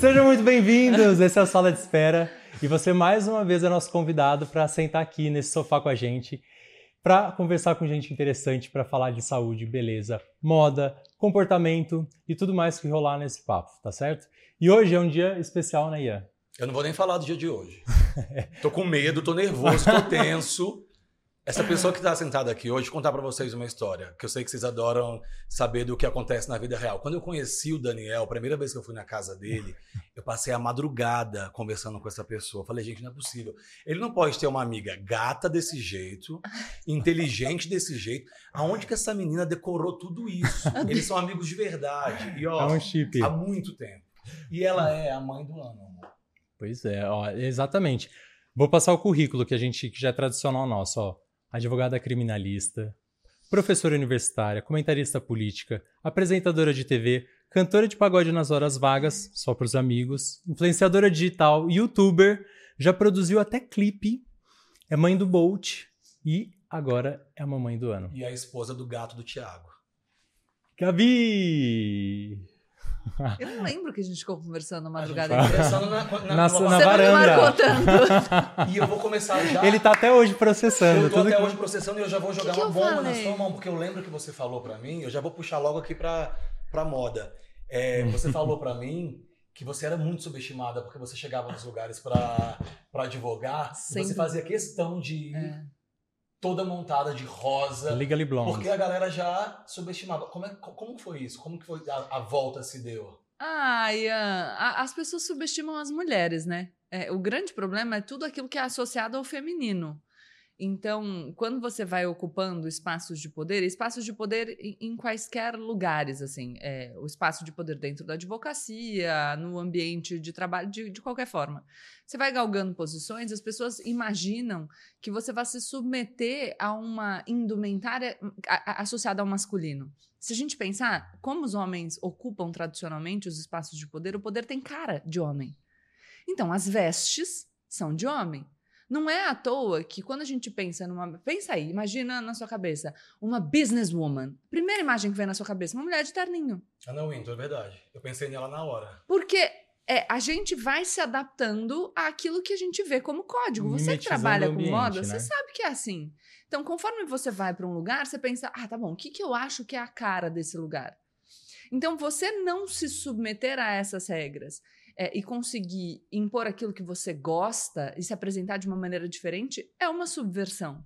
Sejam muito bem-vindos. Esse é o Sala de Espera e você mais uma vez é nosso convidado para sentar aqui nesse sofá com a gente, para conversar com gente interessante, para falar de saúde, beleza, moda, comportamento e tudo mais que rolar nesse papo, tá certo? E hoje é um dia especial, né, Ian? Eu não vou nem falar do dia de hoje. tô com medo, tô nervoso, tô tenso. Essa pessoa que está sentada aqui hoje, contar para vocês uma história, que eu sei que vocês adoram saber do que acontece na vida real. Quando eu conheci o Daniel, a primeira vez que eu fui na casa dele, eu passei a madrugada conversando com essa pessoa. Falei, gente, não é possível. Ele não pode ter uma amiga gata desse jeito, inteligente desse jeito. Aonde que essa menina decorou tudo isso? Eles são amigos de verdade. E, ó, É um chip. há muito tempo. E ela é a mãe do ano, amor. Pois é, ó, exatamente. Vou passar o currículo que a gente que já é tradicional nosso, ó. Advogada criminalista, professora universitária, comentarista política, apresentadora de TV, cantora de pagode nas horas vagas, só para os amigos, influenciadora digital, youtuber, já produziu até clipe, é mãe do Bolt e agora é a mamãe do ano. E a esposa do gato do Thiago. Gabi! Eu não lembro que a gente ficou conversando na A madrugada conversando na, na, Na- na Você varanda. não me marcou tanto. E eu vou começar já. Ele tá até hoje processando. Eu tô tudo até que- hoje processando e eu já vou jogar que uma bomba na falei? sua mão, porque eu lembro que você falou pra mim, eu já vou puxar logo aqui pra, pra moda. É, você falou pra mim que você era muito subestimada, porque você chegava nos lugares pra, pra advogar e Sempre. você fazia questão de ir É. toda montada de rosa, Legally Blonde. porque a galera já subestimava. Como, é, como foi isso? Como que foi a, a volta se deu? Ah, Ian, as pessoas subestimam as mulheres, né? É, o grande problema é tudo aquilo que é associado ao feminino. Então, quando você vai ocupando espaços de poder, espaços de poder em, quaisquer lugares, assim, é, o espaço de poder dentro da advocacia, no ambiente de trabalho, de, de qualquer forma. Você vai galgando posições, as pessoas imaginam que você vai se submeter a uma indumentária associada ao masculino. Se a gente pensar como os homens ocupam tradicionalmente os espaços de poder, o poder tem cara de homem. Então, as vestes são de homem. Não é à toa que quando a gente pensa numa. Pensa aí, imagina na sua cabeça uma businesswoman. Primeira imagem que vem na sua cabeça, uma mulher de terninho. Ana Winter, é verdade. Eu pensei nela na hora. Porque é, a gente vai se adaptando àquilo que a gente vê como código. Você que trabalha o com ambiente, moda, né? você sabe que é assim. Então, conforme você vai para um lugar, você pensa: ah, tá bom, o que, que eu acho que é a cara desse lugar? Então, você não se submeter a essas regras é, e conseguir impor aquilo que você gosta e se apresentar de uma maneira diferente é uma subversão.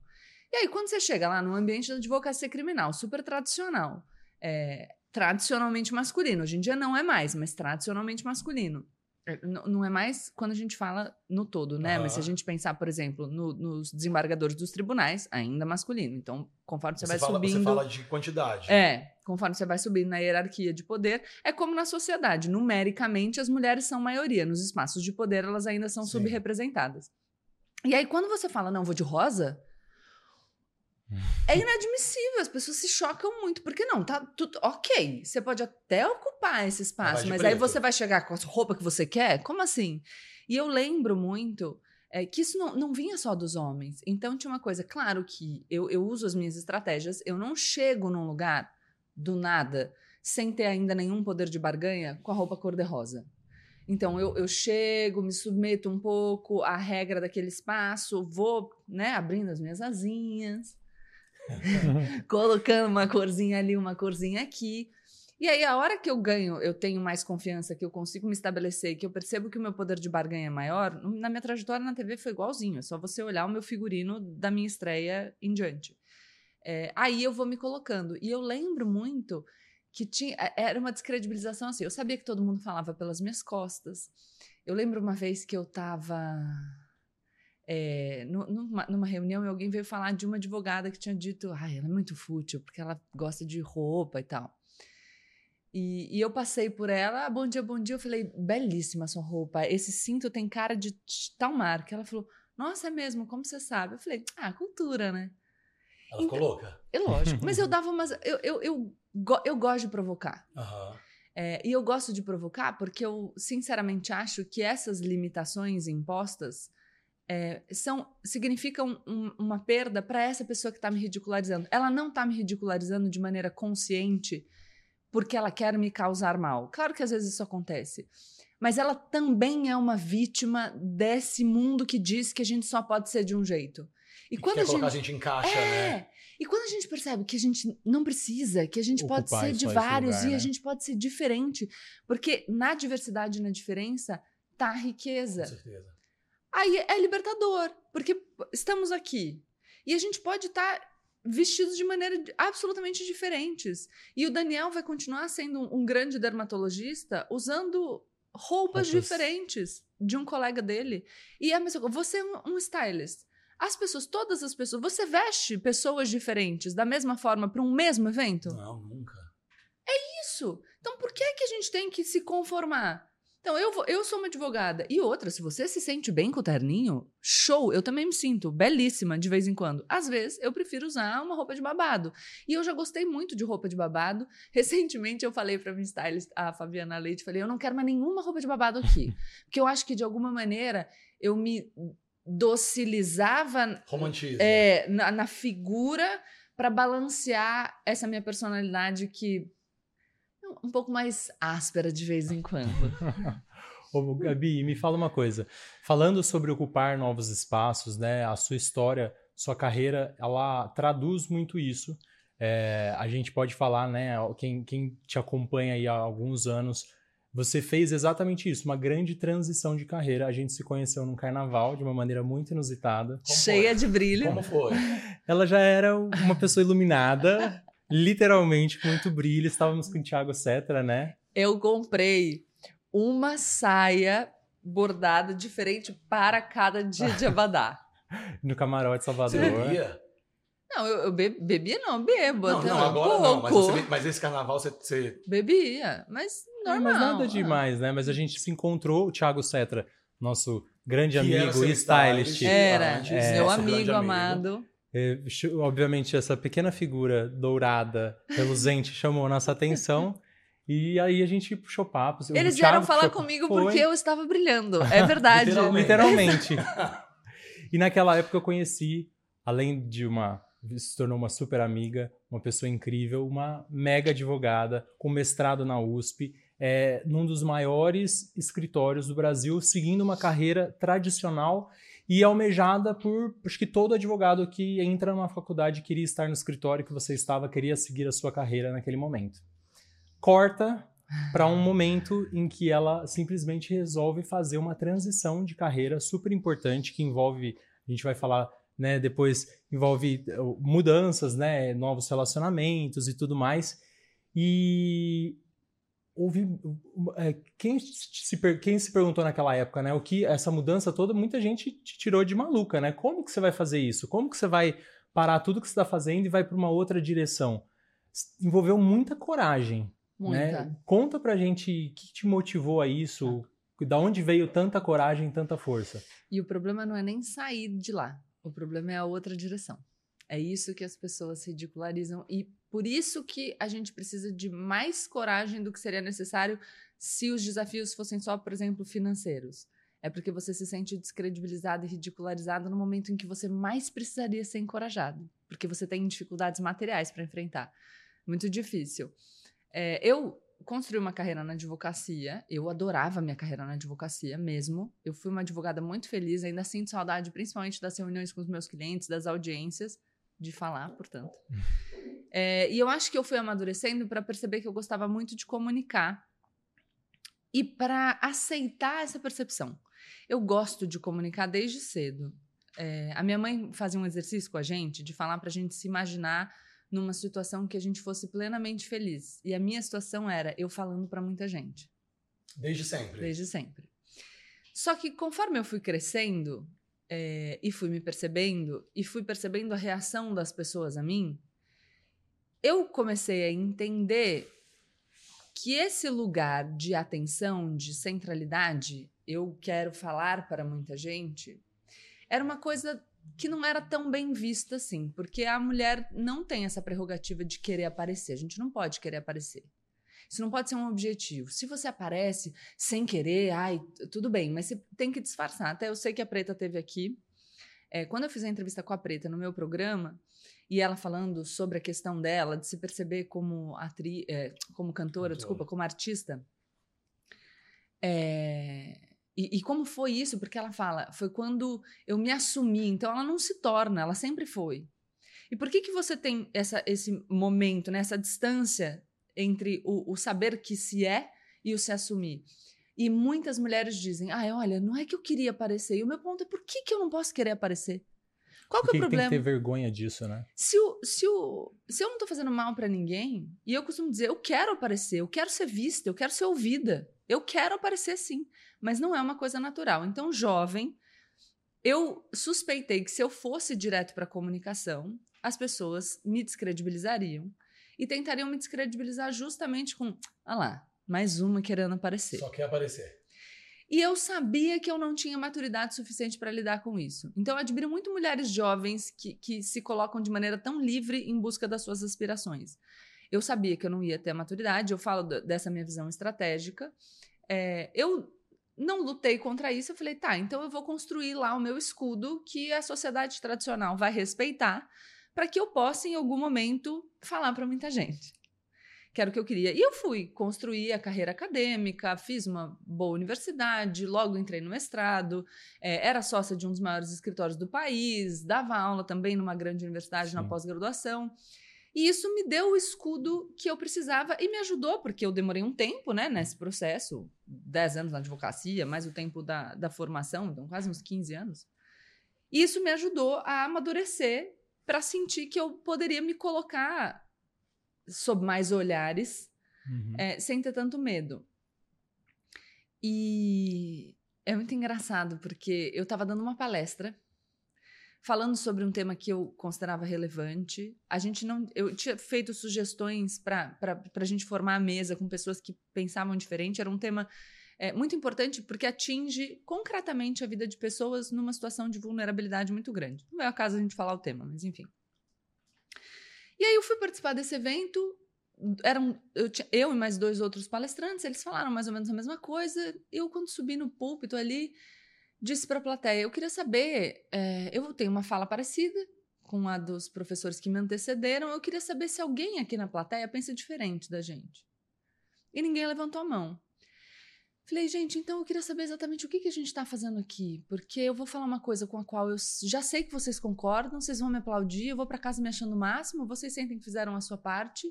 E aí, quando você chega lá no ambiente da advocacia criminal, super tradicional, é, tradicionalmente masculino, hoje em dia não é mais, mas tradicionalmente masculino. É, Não é mais quando a gente fala no todo, né? Mas se a gente pensar, por exemplo, no- nos desembargadores dos tribunais, ainda masculino. Então, conforme você, vai fala, subindo. você fala de quantidade. É, conforme você vai subindo na hierarquia de poder, é como na sociedade. Numericamente, as mulheres são maioria. Nos espaços de poder, elas ainda são subrepresentadas. E aí, quando você fala, não, vou de rosa, é inadmissível. As pessoas se chocam muito. Porque não, tá tudo. Ok, você pode até ocupar esse espaço, mas aí preto. você vai chegar com a roupa que você quer? Como assim? E eu lembro muito. é, que isso não, não vinha só dos homens. Então tinha uma coisa, claro que eu, eu uso as minhas estratégias, eu não chego num lugar do nada, sem ter ainda nenhum poder de barganha, com a roupa cor-de-rosa. Então eu, eu chego, me submeto um pouco à regra daquele espaço, vou né, abrindo as minhas asinhas, colocando uma corzinha ali, uma corzinha aqui. E aí, a hora que eu ganho, eu tenho mais confiança, que eu consigo me estabelecer, que eu percebo que o meu poder de barganha é maior, na minha trajetória na TV foi igualzinho. É só você olhar o meu figurino da minha estreia em diante. É, aí eu vou me colocando. E eu lembro muito que tinha, é, era uma descredibilização assim. Eu sabia que todo mundo falava pelas minhas costas. Eu lembro uma vez que eu estava é, nu- numa, numa reunião e alguém veio falar de uma advogada que tinha dito: ai, ela é muito fútil porque ela gosta de roupa e tal. E, e eu passei por ela, ah, bom dia, bom dia. Eu falei, belíssima sua roupa. Esse cinto tem cara de tal marca. Ela falou, nossa, é mesmo? Como você sabe? Eu falei, ah, cultura, né? Ela ficou louca? É lógico. Mas eu dava umas. Eu, eu, eu, eu gosto de provocar. Aham. É, e eu gosto de provocar porque eu, sinceramente, acho que essas limitações impostas é, são significam um- uma perda para essa pessoa que está me ridicularizando. Ela não está me ridicularizando de maneira consciente porque ela quer me causar mal. Claro que às vezes isso acontece. mas ela também é uma vítima desse mundo que diz que a gente só pode ser de um jeito. E, e quando a gente... a gente em caixa, é. né? E quando a gente percebe que a gente não precisa, que a gente Ocupar pode ser de vários lugar, e né? a gente pode ser diferente, porque na diversidade e na diferença tá a riqueza. Com certeza. Aí é libertador, porque estamos aqui e a gente pode estar tá vestidos de maneira absolutamente diferentes. E o Daniel vai continuar sendo um, um grande dermatologista usando roupas, diferentes de um colega dele. E é a mesma coisa, você é um, um stylist. As pessoas, todas as pessoas, você veste pessoas diferentes da mesma forma para um mesmo evento? Não, nunca. É isso. Então por que que a gente tem que se conformar? Então, eu, vou, eu sou uma advogada. E outra, se você se sente bem com o terninho, show, eu também me sinto belíssima de vez em quando. Às vezes, eu prefiro usar uma roupa de babado. E eu já gostei muito de roupa de babado. Recentemente, eu falei pra minha stylist, a Fabiana Leite, falei, eu não quero mais nenhuma roupa de babado aqui. Porque eu acho que, de alguma maneira, eu me docilizava... Romantiza. É, na, na figura para balancear essa minha personalidade que um pouco mais áspera de vez em quando. Ô, Gabi, me fala uma coisa. Falando sobre ocupar novos espaços, né? A sua história, sua carreira, ela traduz muito isso. É, a gente pode falar, né? Quem, quem te acompanha aí há alguns anos, você fez exatamente isso, uma grande transição de carreira. A gente se conheceu num carnaval de uma maneira muito inusitada. Como Cheia foi? de brilho. Como foi? Ela já era uma pessoa iluminada, literalmente com muito brilho. Estávamos com o Thiago Cetra, né? Eu comprei uma saia bordada diferente para cada dia de Abadá. no camarote Salvador. Você bebia? Não, eu, eu be, bebia não, bebo. Não, não, agora não. Mas, você, mas, esse carnaval você, você... Bebia, mas normal. mas nada demais, né? Mas a gente se encontrou, o Thiago Cetra, nosso grande que amigo e stylist. Era, é, meu amigo amado. É, obviamente, essa pequena figura dourada, reluzente, chamou nossa atenção. E aí a gente puxou papos. Eles vieram falar comigo foi. porque eu estava brilhando. É verdade. Literalmente. e naquela época eu conheci, além de uma. Se tornou uma super amiga, uma pessoa incrível, uma mega advogada, com mestrado na USP, é, num dos maiores escritórios do Brasil, seguindo uma carreira tradicional e almejada por acho que todo advogado que entra numa faculdade queria estar no escritório que você estava, queria seguir a sua carreira naquele momento. Corta para um momento em que ela simplesmente resolve fazer uma transição de carreira super importante que envolve, a gente vai falar, né, depois envolve uh, mudanças, né, novos relacionamentos e tudo mais. E houve é, quem se, quem se perguntou naquela época, né? O que essa mudança toda, muita gente te tirou de maluca, né? Como que você vai fazer isso? Como que você vai parar tudo que você está fazendo e vai para uma outra direção? Envolveu muita coragem, muita. né? Conta pra gente o que te motivou a isso, da onde veio tanta coragem, tanta força. E o problema não é nem sair de lá. O problema é a outra direção. É isso que as pessoas ridicularizam e por isso que a gente precisa de mais coragem do que seria necessário se os desafios fossem só, por exemplo, financeiros. É porque você se sente descredibilizado e ridicularizado no momento em que você mais precisaria ser encorajado, porque você tem dificuldades materiais para enfrentar. Muito difícil. É, eu construí uma carreira na advocacia. Eu adorava minha carreira na advocacia mesmo. Eu fui uma advogada muito feliz, ainda sinto saudade, principalmente das reuniões com os meus clientes, das audiências, de falar, portanto. É, e eu acho que eu fui amadurecendo para perceber que eu gostava muito de comunicar e para aceitar essa percepção. Eu gosto de comunicar desde cedo. É, a minha mãe fazia um exercício com a gente de falar para a gente se imaginar numa situação que a gente fosse plenamente feliz. E a minha situação era eu falando para muita gente. Desde sempre. Desde sempre. Só que conforme eu fui crescendo é, e fui me percebendo e fui percebendo a reação das pessoas a mim, eu comecei a entender que esse lugar de atenção, de centralidade, eu quero falar para muita gente, era uma coisa que não era tão bem vista assim, porque a mulher não tem essa prerrogativa de querer aparecer. A gente não pode querer aparecer. Isso não pode ser um objetivo. Se você aparece sem querer, ai, tudo bem, mas você tem que disfarçar. Até eu sei que a Preta teve aqui. É, quando eu fiz a entrevista com a Preta no meu programa, e ela falando sobre a questão dela de se perceber como atriz, é, como cantora, desculpa, como artista. É, e, e, como foi isso? Porque ela fala, foi quando eu me assumi. Então ela não se torna, ela sempre foi. E por que que você tem essa, esse momento, né, essa distância entre o, o saber que se é e o se assumir? E muitas mulheres dizem, ah, olha, não é que eu queria aparecer. E o meu ponto é, por que, que eu não posso querer aparecer? Qual que é o problema? tem que ter vergonha disso, né? Se, o, se, o, se eu não tô fazendo mal para ninguém, e eu costumo dizer, eu quero aparecer, eu quero ser vista, eu quero ser ouvida. Eu quero aparecer sim, mas não é uma coisa natural. Então, jovem, eu suspeitei que se eu fosse direto para a comunicação, as pessoas me descredibilizariam e tentariam me descredibilizar justamente com, ah lá, mais uma querendo aparecer. Só quer aparecer. E eu sabia que eu não tinha maturidade suficiente para lidar com isso. Então, eu admiro muito mulheres jovens que, que se colocam de maneira tão livre em busca das suas aspirações. Eu sabia que eu não ia ter a maturidade, eu falo dessa minha visão estratégica. É, eu não lutei contra isso, eu falei, tá, então eu vou construir lá o meu escudo que a sociedade tradicional vai respeitar, para que eu possa, em algum momento, falar para muita gente que era o que eu queria. E eu fui construir a carreira acadêmica, fiz uma boa universidade, logo entrei no mestrado, é, era sócia de um dos maiores escritórios do país, dava aula também numa grande universidade Sim. na pós-graduação. E isso me deu o escudo que eu precisava e me ajudou, porque eu demorei um tempo né, nesse processo 10 anos na advocacia, mais o tempo da, da formação, então quase uns 15 anos. E isso me ajudou a amadurecer para sentir que eu poderia me colocar sob mais olhares, uhum. é, sem ter tanto medo. E é muito engraçado, porque eu estava dando uma palestra falando sobre um tema que eu considerava relevante. A gente não. Eu tinha feito sugestões para a gente formar a mesa com pessoas que pensavam diferente. Era um tema é, muito importante porque atinge concretamente a vida de pessoas numa situação de vulnerabilidade muito grande. Não é o caso a gente falar o tema, mas enfim. E aí eu fui participar desse evento. Eram eu, eu e mais dois outros palestrantes, eles falaram mais ou menos a mesma coisa. Eu, quando subi no púlpito ali, disse para a plateia: Eu queria saber, é, eu tenho uma fala parecida com a dos professores que me antecederam. Eu queria saber se alguém aqui na plateia pensa diferente da gente. E ninguém levantou a mão. Falei, gente, então eu queria saber exatamente o que, que a gente está fazendo aqui, porque eu vou falar uma coisa com a qual eu já sei que vocês concordam, vocês vão me aplaudir, eu vou para casa me achando o máximo, vocês sentem que fizeram a sua parte.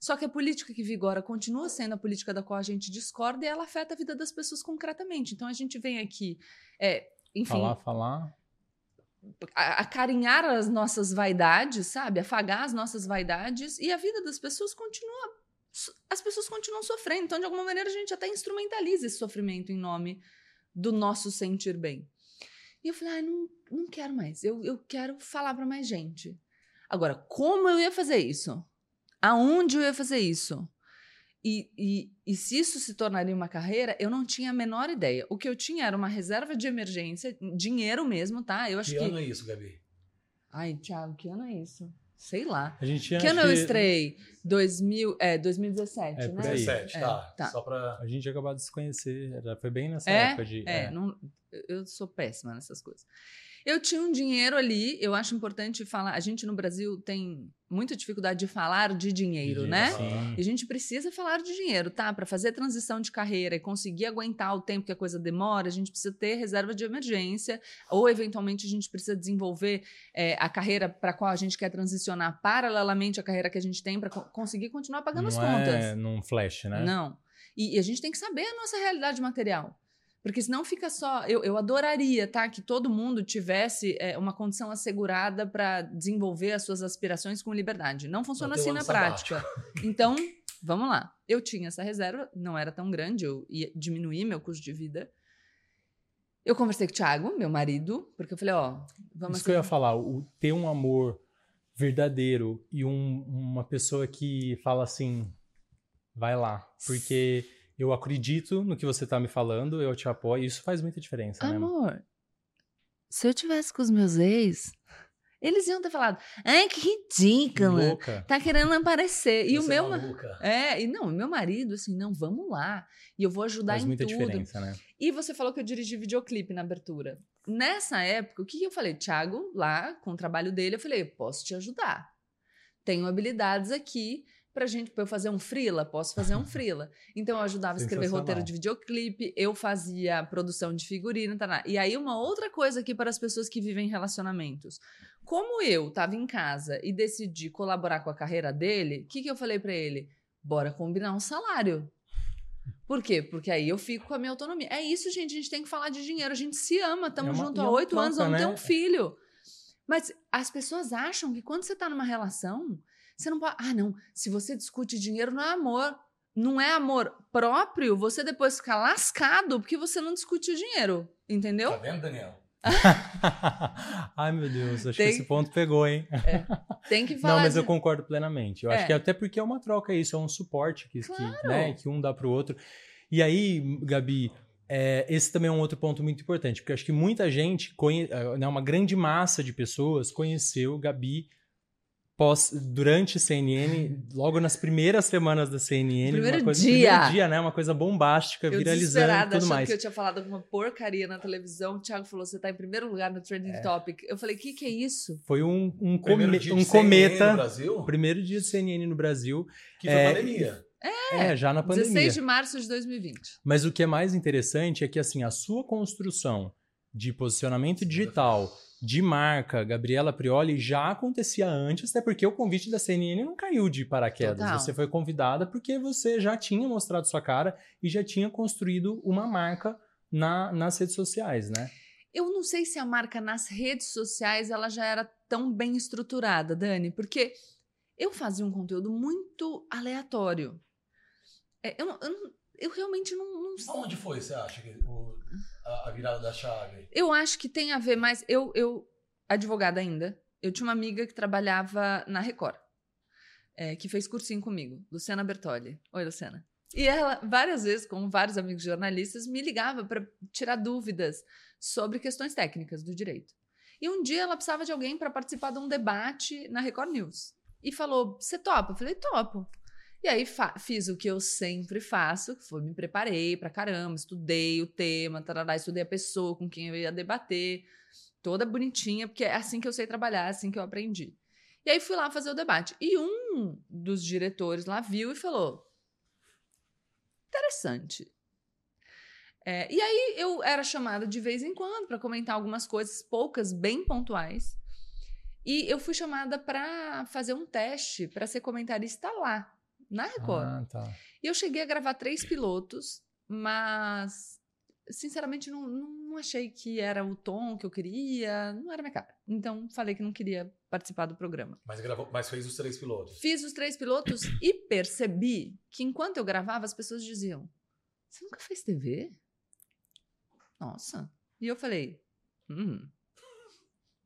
Só que a política que vigora continua sendo a política da qual a gente discorda e ela afeta a vida das pessoas concretamente. Então a gente vem aqui, é, enfim. Falar, falar. Acarinhar as nossas vaidades, sabe? Afagar as nossas vaidades e a vida das pessoas continua as pessoas continuam sofrendo. Então, de alguma maneira, a gente até instrumentaliza esse sofrimento em nome do nosso sentir bem. E eu falei, ah, não, não quero mais. Eu, eu quero falar para mais gente. Agora, como eu ia fazer isso? Aonde eu ia fazer isso? E, e, e, se isso se tornaria uma carreira, eu não tinha a menor ideia. O que eu tinha era uma reserva de emergência, dinheiro mesmo, tá? Eu acho que, que... ano é isso, Gabi? Ai, Thiago, que ano é isso? Sei lá. A gente que ano eu estrei? 2000, é, 2017, é, né? 2017, é, tá. tá. Só pra... A gente acabou de se conhecer, já foi bem nessa é? época de... É, é. Não, eu sou péssima nessas coisas. Eu tinha um dinheiro ali, eu acho importante falar. A gente no Brasil tem muita dificuldade de falar de dinheiro, de né? Sim. E a gente precisa falar de dinheiro, tá? Para fazer transição de carreira e conseguir aguentar o tempo que a coisa demora, a gente precisa ter reserva de emergência, ou eventualmente a gente precisa desenvolver é, a carreira para a qual a gente quer transicionar paralelamente à carreira que a gente tem para co conseguir continuar pagando Não as contas. É num flash, né? Não. E, e a gente tem que saber a nossa realidade material. Porque senão fica só. Eu, eu adoraria, tá? Que todo mundo tivesse é, uma condição assegurada para desenvolver as suas aspirações com liberdade. Não funciona assim na prática. Então, vamos lá. Eu tinha essa reserva, não era tão grande, eu ia diminuir meu custo de vida. Eu conversei com o Thiago, meu marido, porque eu falei, ó, vamos. Isso assim. que eu ia falar, o ter um amor verdadeiro e um, uma pessoa que fala assim, vai lá. Porque eu acredito no que você tá me falando, eu te apoio, isso faz muita diferença, né? Amor, se eu tivesse com os meus ex, eles iam ter falado, ai, que ridícula, Louca. tá querendo aparecer. E você o meu... É, e não, meu marido, assim, não, vamos lá. E eu vou ajudar faz em muita tudo. diferença, né? E você falou que eu dirigi videoclipe na abertura. Nessa época, o que, que eu falei? Thiago, lá, com o trabalho dele, eu falei, posso te ajudar. Tenho habilidades aqui, pra gente, pra eu fazer um frila, posso fazer um frila. Então eu ajudava a escrever roteiro de videoclipe, eu fazia produção de figurino, tá, e aí uma outra coisa aqui para as pessoas que vivem relacionamentos. Como eu tava em casa e decidi colaborar com a carreira dele, o que que eu falei para ele? Bora combinar um salário. Por quê? Porque aí eu fico com a minha autonomia. É isso, gente. A gente tem que falar de dinheiro. A gente se ama, estamos é juntos há é oito anos, vamos né? ter um filho. Mas as pessoas acham que quando você está numa relação, você não pode. Ah, não. Se você discute dinheiro, não é amor. Não é amor próprio, você depois fica lascado porque você não discute o dinheiro. Entendeu? Tá vendo, Daniel? Ai, meu Deus, acho tem... que esse ponto pegou, hein? É. Tem que falar. Não, mas de... eu concordo plenamente. Eu é. acho que até porque é uma troca isso, é um suporte que, claro. que, né, que um dá para o outro. E aí, Gabi, é, esse também é um outro ponto muito importante, porque eu acho que muita gente, conhe... né, uma grande massa de pessoas conheceu Gabi pós, durante CNN, logo nas primeiras semanas da CNN, primeiro uma coisa, dia. primeiro dia, né? Uma coisa bombástica, eu viralizando e tudo mais. que eu tinha falado alguma porcaria na televisão, o Thiago falou, você tá em primeiro lugar no Trending é. Topic. Eu falei, o que que é isso? Foi um, um, come, um cometa. Primeiro dia de CNN no Brasil. Que foi é, pandemia. É, é, já na pandemia. 16 de março de 2020. Mas o que é mais interessante é que, assim, a sua construção de posicionamento digital de marca, Gabriela Prioli, já acontecia antes, até porque o convite da CNN não caiu de paraquedas. Total. Você foi convidada porque você já tinha mostrado sua cara e já tinha construído uma marca na, nas redes sociais, né? Eu não sei se a marca nas redes sociais ela já era tão bem estruturada, Dani, porque eu fazia um conteúdo muito aleatório. É, eu, eu, eu, realmente não, não Onde foi, você acha, que o, a, a, virada da chave? Eu acho que tem a ver mais. Eu, eu advogada ainda, eu tinha uma amiga que trabalhava na Record, é, que fez cursinho comigo, Luciana Bertoli. Oi, Luciana. E ela, várias vezes, com vários amigos jornalistas, me ligava para tirar dúvidas sobre questões técnicas do direito. E um dia ela precisava de alguém para participar de um debate na Record News. E falou: Você topa? Eu falei: Topo. E aí fiz o que eu sempre faço, foi me preparei pra caramba, estudei o tema, tarará, estudei a pessoa com quem eu ia debater, toda bonitinha, porque é assim que eu sei trabalhar, é assim que eu aprendi. E aí fui lá fazer o debate. E um dos diretores lá viu e falou: interessante. É, e aí eu era chamada de vez em quando para comentar algumas coisas, poucas, bem pontuais. E eu fui chamada para fazer um teste para ser comentarista lá na Record. Ah, tá. E eu cheguei a gravar três pilotos, mas sinceramente não, não achei que era o tom que eu queria, não era minha cara. Então falei que não queria participar do programa. Mas, gravou, mas fez os três pilotos? Fiz os três pilotos e percebi que enquanto eu gravava, as pessoas diziam: Você nunca fez TV? Nossa. E eu falei: Hum,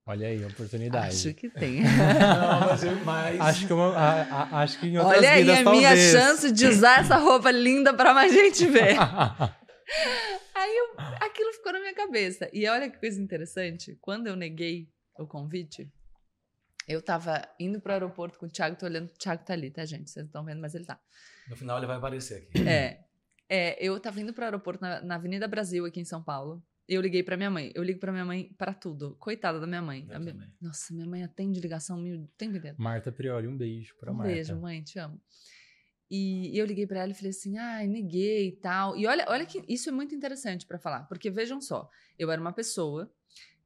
Olha aí, oportunidade. Acho que tem. Não, mas, eu, mas... Acho que, uma, a, a, acho que em outras Olha vidas, aí a talvez. minha chance de usar essa roupa linda para mais gente ver. aí eu, aquilo ficou na minha cabeça. E olha que coisa interessante. Quando eu neguei o convite, eu tava indo pro aeroporto com o Thiago, tô olhando, o Thiago tá ali, tá, gente? Vocês estão vendo, mas ele tá. No final ele vai aparecer aqui. É. é eu tava indo pro aeroporto na, na Avenida Brasil, aqui em São Paulo. Eu liguei pra minha mãe. Eu ligo pra minha mãe para tudo. Coitada da minha mãe. Minha... Nossa, minha mãe atende ligação o tempo inteiro. Marta Prioli, um beijo pra um Marta. Um beijo, mãe, te amo. E, e eu liguei para ela e falei assim: ai, ah, neguei e tal. E olha, olha que isso é muito interessante para falar, porque vejam só, eu era uma pessoa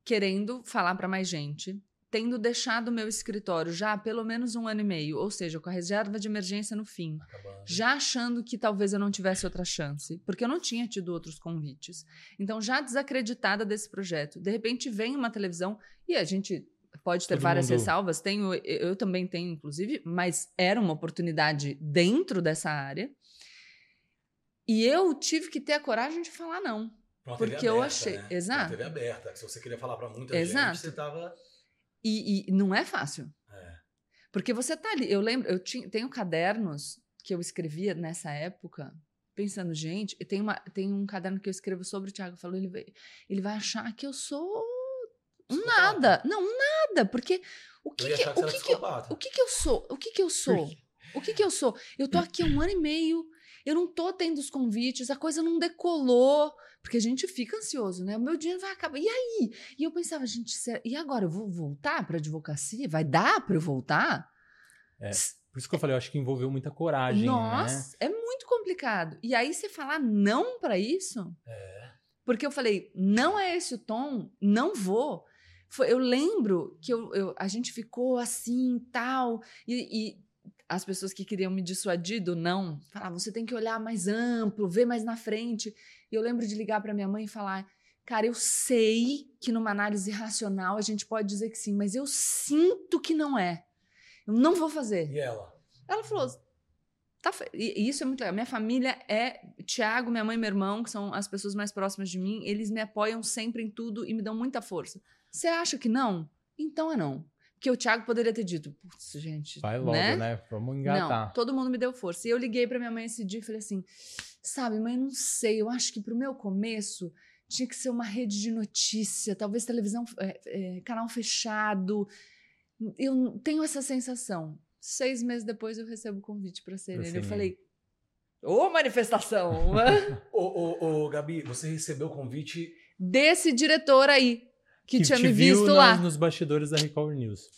querendo falar para mais gente, tendo deixado o meu escritório já há pelo menos um ano e meio, ou seja, com a reserva de emergência no fim, Acabando. já achando que talvez eu não tivesse outra chance, porque eu não tinha tido outros convites. Então, já desacreditada desse projeto, de repente vem uma televisão e a gente pode ter Todo várias mundo... ressalvas, tenho, eu também tenho, inclusive, mas era uma oportunidade dentro dessa área. E eu tive que ter a coragem de falar não. porque aberta, eu achei. Né? Exato. Uma TV aberta. Se você queria falar para muita Exato. gente, você estava e, e não é fácil. É. Porque você tá ali. Eu lembro, eu tinha, tenho cadernos que eu escrevia nessa época, pensando, gente, tem, uma, tem um caderno que eu escrevo sobre o Thiago. Falou, ele vai, ele vai achar que eu sou um nada. Não, um nada. Porque o que, que, o, que, que eu, o que, que eu sou? O que, que eu sou? O que, que eu sou? Eu tô aqui há um ano e meio, eu não tô tendo os convites, a coisa não decolou. Porque a gente fica ansioso, né? O meu dinheiro vai acabar. E aí? E eu pensava, gente, e agora? Eu vou voltar para advocacia? Vai dar para eu voltar? É. Por isso que eu falei, eu acho que envolveu muita coragem. Nossa, né? é muito complicado. E aí você falar não para isso? É. Porque eu falei, não é esse o tom, não vou. Foi, eu lembro que eu, eu- a gente ficou assim tal. E, e as pessoas que queriam me dissuadir do não falavam: você tem que olhar mais amplo, ver mais na frente. E eu lembro de ligar para minha mãe e falar: cara, eu sei que numa análise racional a gente pode dizer que sim, mas eu sinto que não é. Eu não vou fazer. E ela? Ela falou. Tá, e e isso é muito legal. Minha família é Tiago, minha mãe e meu irmão, que são as pessoas mais próximas de mim. Eles me apoiam sempre em tudo e me dão muita força. Você acha que não? Então é não. Porque o Tiago poderia ter dito, putz, gente. Vai logo, né? Vamos engatar. Não, todo mundo me deu força. E eu liguei pra minha mãe esse dia e falei assim: sabe, mãe, não sei, eu acho que pro meu começo tinha que ser uma rede de notícia, talvez televisão, é, é, canal fechado. Eu tenho essa sensação. Seis meses depois eu recebo o convite pra ser ele. Eu falei: ô manifestação! Ô, ô, ô, Gabi, você recebeu o convite. Desse diretor aí, que, tinha te me viu visto lá. nos bastidores da Record News.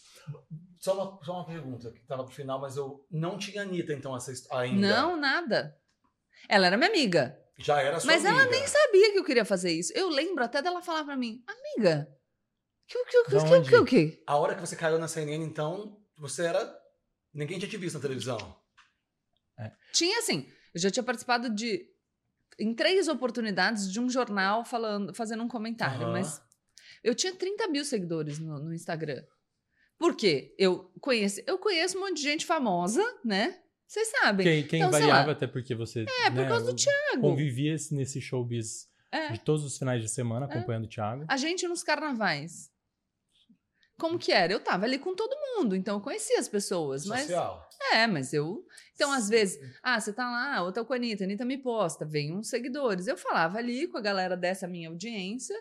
Só uma, só uma pergunta que tava pro final, mas eu não tinha Anitta, então, essa ainda. Não, nada. Ela era minha amiga. Já era sua Mas ela amiga. nem sabia que eu queria fazer isso. Eu lembro até dela falar pra mim, amiga, que o que, que, que, que, o que? A hora que você caiu na CNN, então, você era. Ninguém tinha te visto na televisão. Tinha assim, eu já tinha participado de em três oportunidades de um jornal falando, fazendo um comentário, Aham. mas eu tinha 30 mil seguidores no, no Instagram. Por quê? Eu conheço, eu conheço um monte de gente famosa, né? Vocês sabem. Quem, quem Então, variava até porque você. É, por né, causa do Thiago. Convivia nesse showbiz É. de todos os finais de semana acompanhando o Thiago. A gente nos carnavais. Como que era? Eu tava ali com todo mundo, então eu conhecia as pessoas, mas Social. É, mas eu. Então, às vezes, ah, você tá lá, ou tá com a Anitta, a Anitta me posta, vem uns seguidores. Eu falava ali com a galera dessa minha audiência.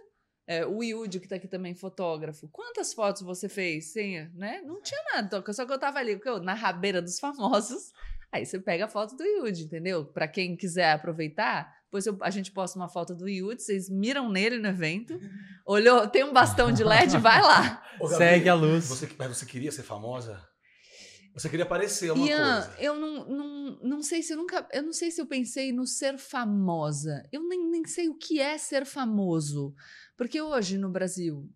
É, o Yudi, que tá aqui também, fotógrafo. Quantas fotos você fez? Sim, né? Não tinha nada, só que eu tava ali eu, na rabeira dos famosos. Aí você pega a foto do Yudi, entendeu? Pra quem quiser aproveitar, depois eu- a gente posta uma foto do Yudi, vocês miram nele no evento. Olhou, tem um bastão de LED, vai lá. Ô, Gabi, Segue a luz. Você, mas você queria ser famosa? Você queria parecer uma Ian, coisa. eu não, não, não sei se eu nunca. Eu não sei se eu pensei no ser famosa. Eu nem, nem sei o que é ser famoso. Porque hoje no Brasil.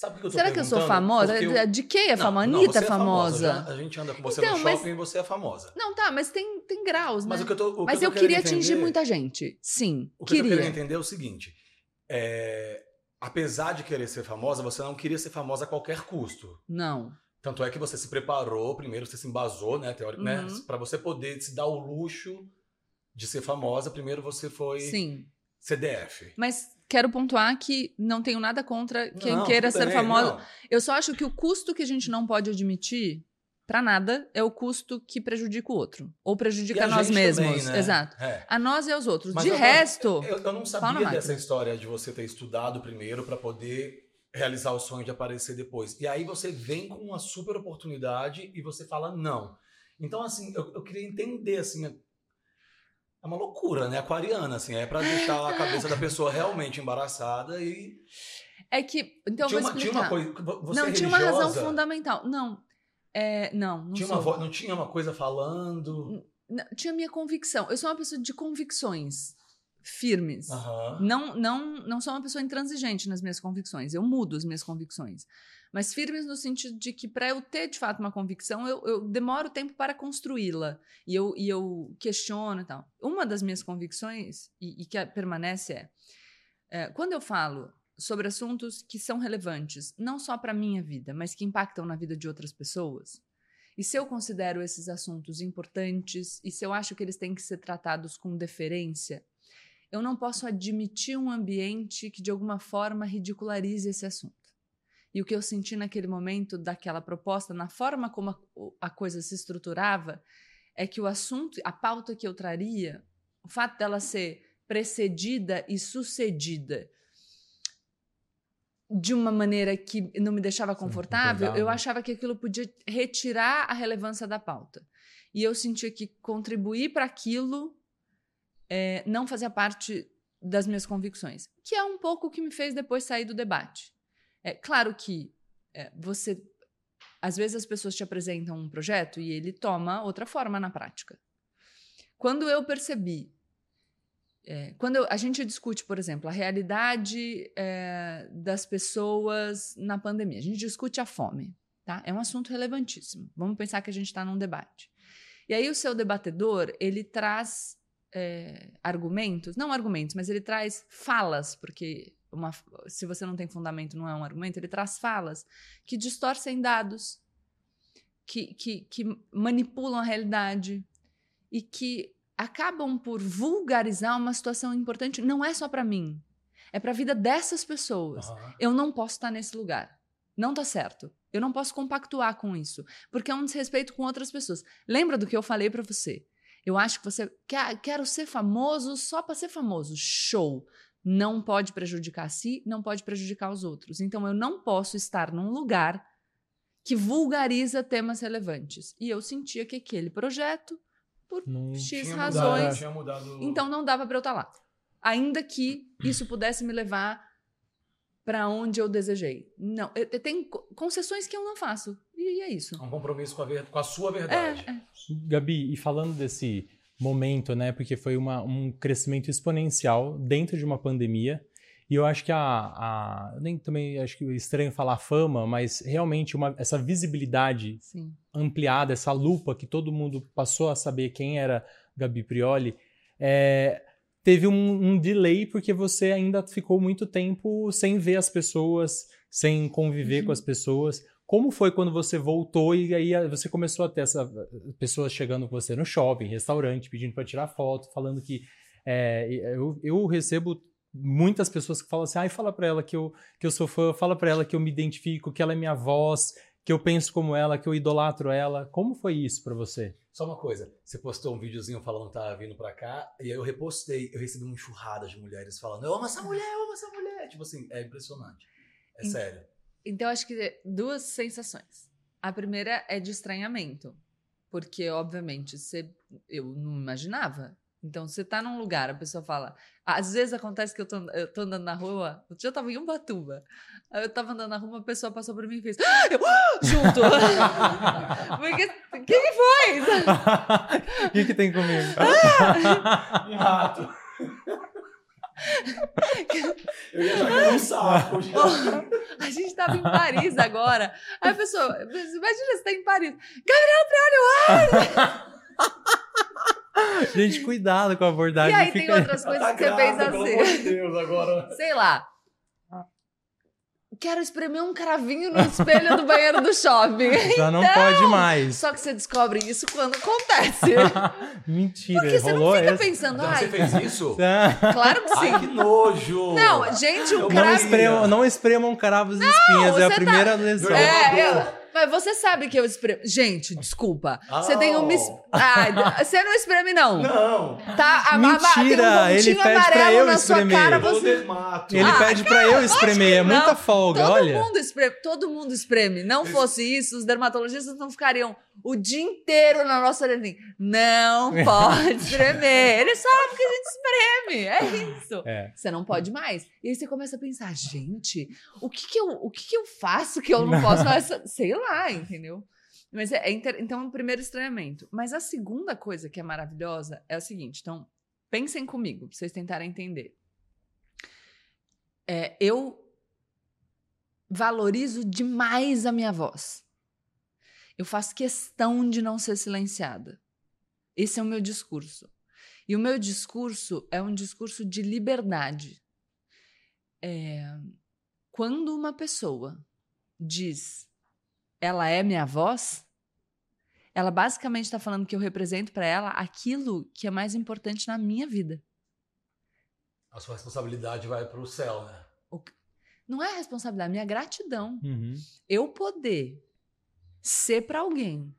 Que eu tô será que eu sou famosa? Eu- De quem é famosa? não, Anitta é famosa. Já- A gente anda com você Então, no mas- shopping e você é famosa. Não, tá, mas tem, tem graus, Mas né? o que eu tô. que mas eu querendo queria atingir entender- muita gente. Sim, O que eu tô queria. entender é o seguinte: é, apesar de querer ser famosa, você não queria ser famosa a qualquer custo. Não. Tanto é que você se preparou, primeiro você se embasou, né, teórico, né, Uhum. para você poder se dar o luxo de ser famosa, primeiro você foi Sim. CDF. Mas quero pontuar que não tenho nada contra quem Não, queira ser bem, famosa. não. Eu só acho que o custo que a gente não pode admitir pra nada é o custo que prejudica o outro. Ou prejudica nós mesmos. também, né? Exato. É. A nós e aos outros. Mas De eu- resto. Eu, eu não sabia dessa história de você ter estudado primeiro para poder realizar o sonho de aparecer depois. E aí você vem com uma super oportunidade e você fala não. Então, assim, eu, eu queria entender, assim, é uma loucura, né? Aquariana, assim, é para deixar a cabeça da pessoa realmente embaraçada e... É que. Então, tinha, uma, tinha uma coisa... Você não, é tinha uma razão fundamental. Não. É, não, não Tinha sou. uma vo- não tinha uma coisa falando... Não, tinha minha convicção. Eu sou uma pessoa de convicções firmes. Aham. Não, não, não sou uma pessoa intransigente nas minhas convicções. Eu mudo as minhas convicções. Mas firmes no sentido de que, para eu ter de fato uma convicção, eu, eu demoro tempo para construí-la. E eu, e eu questiono e tal. Uma das minhas convicções, e, e que permanece, é, é: quando eu falo sobre assuntos que são relevantes, não só para a minha vida, mas que impactam na vida de outras pessoas. E se eu considero esses assuntos importantes, e se eu acho que eles têm que ser tratados com deferência, eu não posso admitir um ambiente que de alguma forma ridicularize esse assunto. E o que eu senti naquele momento daquela proposta, na forma como a, a coisa se estruturava, é que o assunto, a pauta que eu traria, o fato dela ser precedida e sucedida de uma maneira que não me deixava confortável, eu achava que aquilo podia retirar a relevância da pauta. E eu sentia que contribuir para aquilo é, não fazia parte das minhas convicções, que é um pouco o que me fez depois sair do debate. É claro que é, você Às vezes as pessoas te apresentam um projeto e ele toma outra forma na prática. Quando eu percebi é, quando eu, a gente discute, por exemplo, a realidade é, das pessoas na pandemia, a gente discute a fome, tá? É um assunto relevantíssimo. Vamos pensar que a gente está num debate. E aí o seu debatedor ele traz é, argumentos, não argumentos, mas ele traz falas, porque uma, se você não tem fundamento, não é um argumento. Ele traz falas que distorcem dados, que, que, que manipulam a realidade e que acabam por vulgarizar uma situação importante. Não é só para mim, é para a vida dessas pessoas. Uhum. Eu não posso estar nesse lugar. Não tá certo. Eu não posso compactuar com isso, porque é um desrespeito com outras pessoas. Lembra do que eu falei para você? Eu acho que você quer quero ser famoso só para ser famoso. Show. Não pode prejudicar a si, não pode prejudicar os outros. Então eu não posso estar num lugar que vulgariza temas relevantes. E eu sentia que aquele projeto por não X razões. Mudado, Então não dava para eu estar tá lá. Ainda que isso pudesse me levar para onde eu desejei. Não, eu, eu, tem concessões que eu não faço. E é isso. É um compromisso com a, ver, com a sua verdade. É, é. Gabi, e falando desse momento, né? Porque foi uma, um crescimento exponencial dentro de uma pandemia. E eu acho que a, a nem também acho que é estranho falar fama, mas realmente uma, essa visibilidade Sim. ampliada, essa lupa que todo mundo passou a saber quem era Gabi Prioli, é, teve um, um delay porque você ainda ficou muito tempo sem ver as pessoas, sem conviver uhum. com as pessoas. Como foi quando você voltou e aí você começou a ter essas pessoas chegando com você no shopping, restaurante, pedindo para tirar foto, falando que é, eu, eu recebo muitas pessoas que falam assim, ai, fala para ela que eu, que eu sou fã, fala para ela que eu me identifico, que ela é minha voz, que eu penso como ela, que eu idolatro ela. Como foi isso para você? Só uma coisa, você postou um videozinho falando que tava vindo pra cá, e aí eu repostei, eu recebi uma enxurrada de mulheres falando, eu amo essa mulher, eu amo essa mulher. Tipo assim, é impressionante. É sério. Então, acho que duas sensações. A primeira é de estranhamento, porque, obviamente, você, eu não imaginava então, você tá num lugar, a pessoa fala. Às vezes acontece que eu tô, eu tô andando na rua, eu já tava em Ubatuba. Aí eu tava andando na rua, uma pessoa passou por mim e fez. Ah, eu, ah! junto! Porque. Quem foi? O que, que tem comigo? Ah! Rato. Eu ia jogar um saco. a gente tava em Paris agora. Aí a pessoa, imagina você tá em Paris. Gabriel Prioli, uai! Gente, cuidado com a abordagem. E aí tem outras coisas tá que você fez assim. Pelo amor de Deus, agora. Sei lá. Quero espremer um cravinho no espelho do banheiro do shopping. Já então, não pode mais. Só que você descobre isso quando acontece. Mentira, Porque você não fica essa? pensando, ai. Você fez isso? claro que sim. Ai, que nojo. Não, gente, o cravo. Não espremam, não espremam cravos e espinhas, é a tá primeira tá... lesão. É, eu... Mas você sabe que eu espremo. Gente, desculpa. Oh. Você tem um. Mis... Ah, você não espreme, não. Não. Tá, a, Mentira, a, ele pede pra eu na espremer. Sua cara, você... Ele ah, pede cara, pra eu espremer. É muita folga, todo olha. Mundo espreme, todo mundo espreme. Não fosse isso, os dermatologistas não ficariam o dia inteiro na nossa orelhinha. Não pode espremer. Eles sabem que a gente espreme. É isso. É. Você não pode mais. E aí você começa a pensar, gente, o que, que, eu, o que, que eu faço que eu não posso fazer? Sei lá, entendeu? Mas é, é inter... então, o primeiro estranhamento. Mas a segunda coisa que é maravilhosa é o seguinte: então, pensem comigo, pra vocês tentarem entender. É, eu valorizo demais a minha voz. Eu faço questão de não ser silenciada. Esse é o meu discurso. E o meu discurso é um discurso de liberdade. É, quando uma pessoa diz ela é minha voz, ela basicamente está falando que eu represento para ela aquilo que é mais importante na minha vida. A sua responsabilidade vai para o céu, né? Não é responsabilidade, minha gratidão. Uhum. Eu poder ser para alguém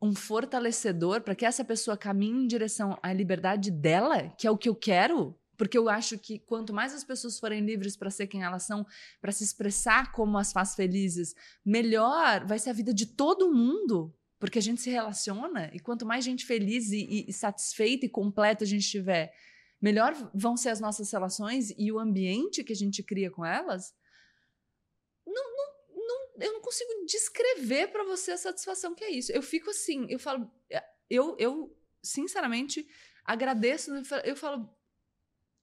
um fortalecedor para que essa pessoa caminhe em direção à liberdade dela, que é o que eu quero, porque eu acho que quanto mais as pessoas forem livres para ser quem elas são, para se expressar como as faz felizes, melhor vai ser a vida de todo mundo, porque a gente se relaciona e quanto mais gente feliz e, e satisfeita e completa a gente tiver, melhor vão ser as nossas relações e o ambiente que a gente cria com elas. Não, não, não eu não consigo descrever para você a satisfação que é isso. Eu fico assim, eu falo, eu, eu sinceramente agradeço, eu falo,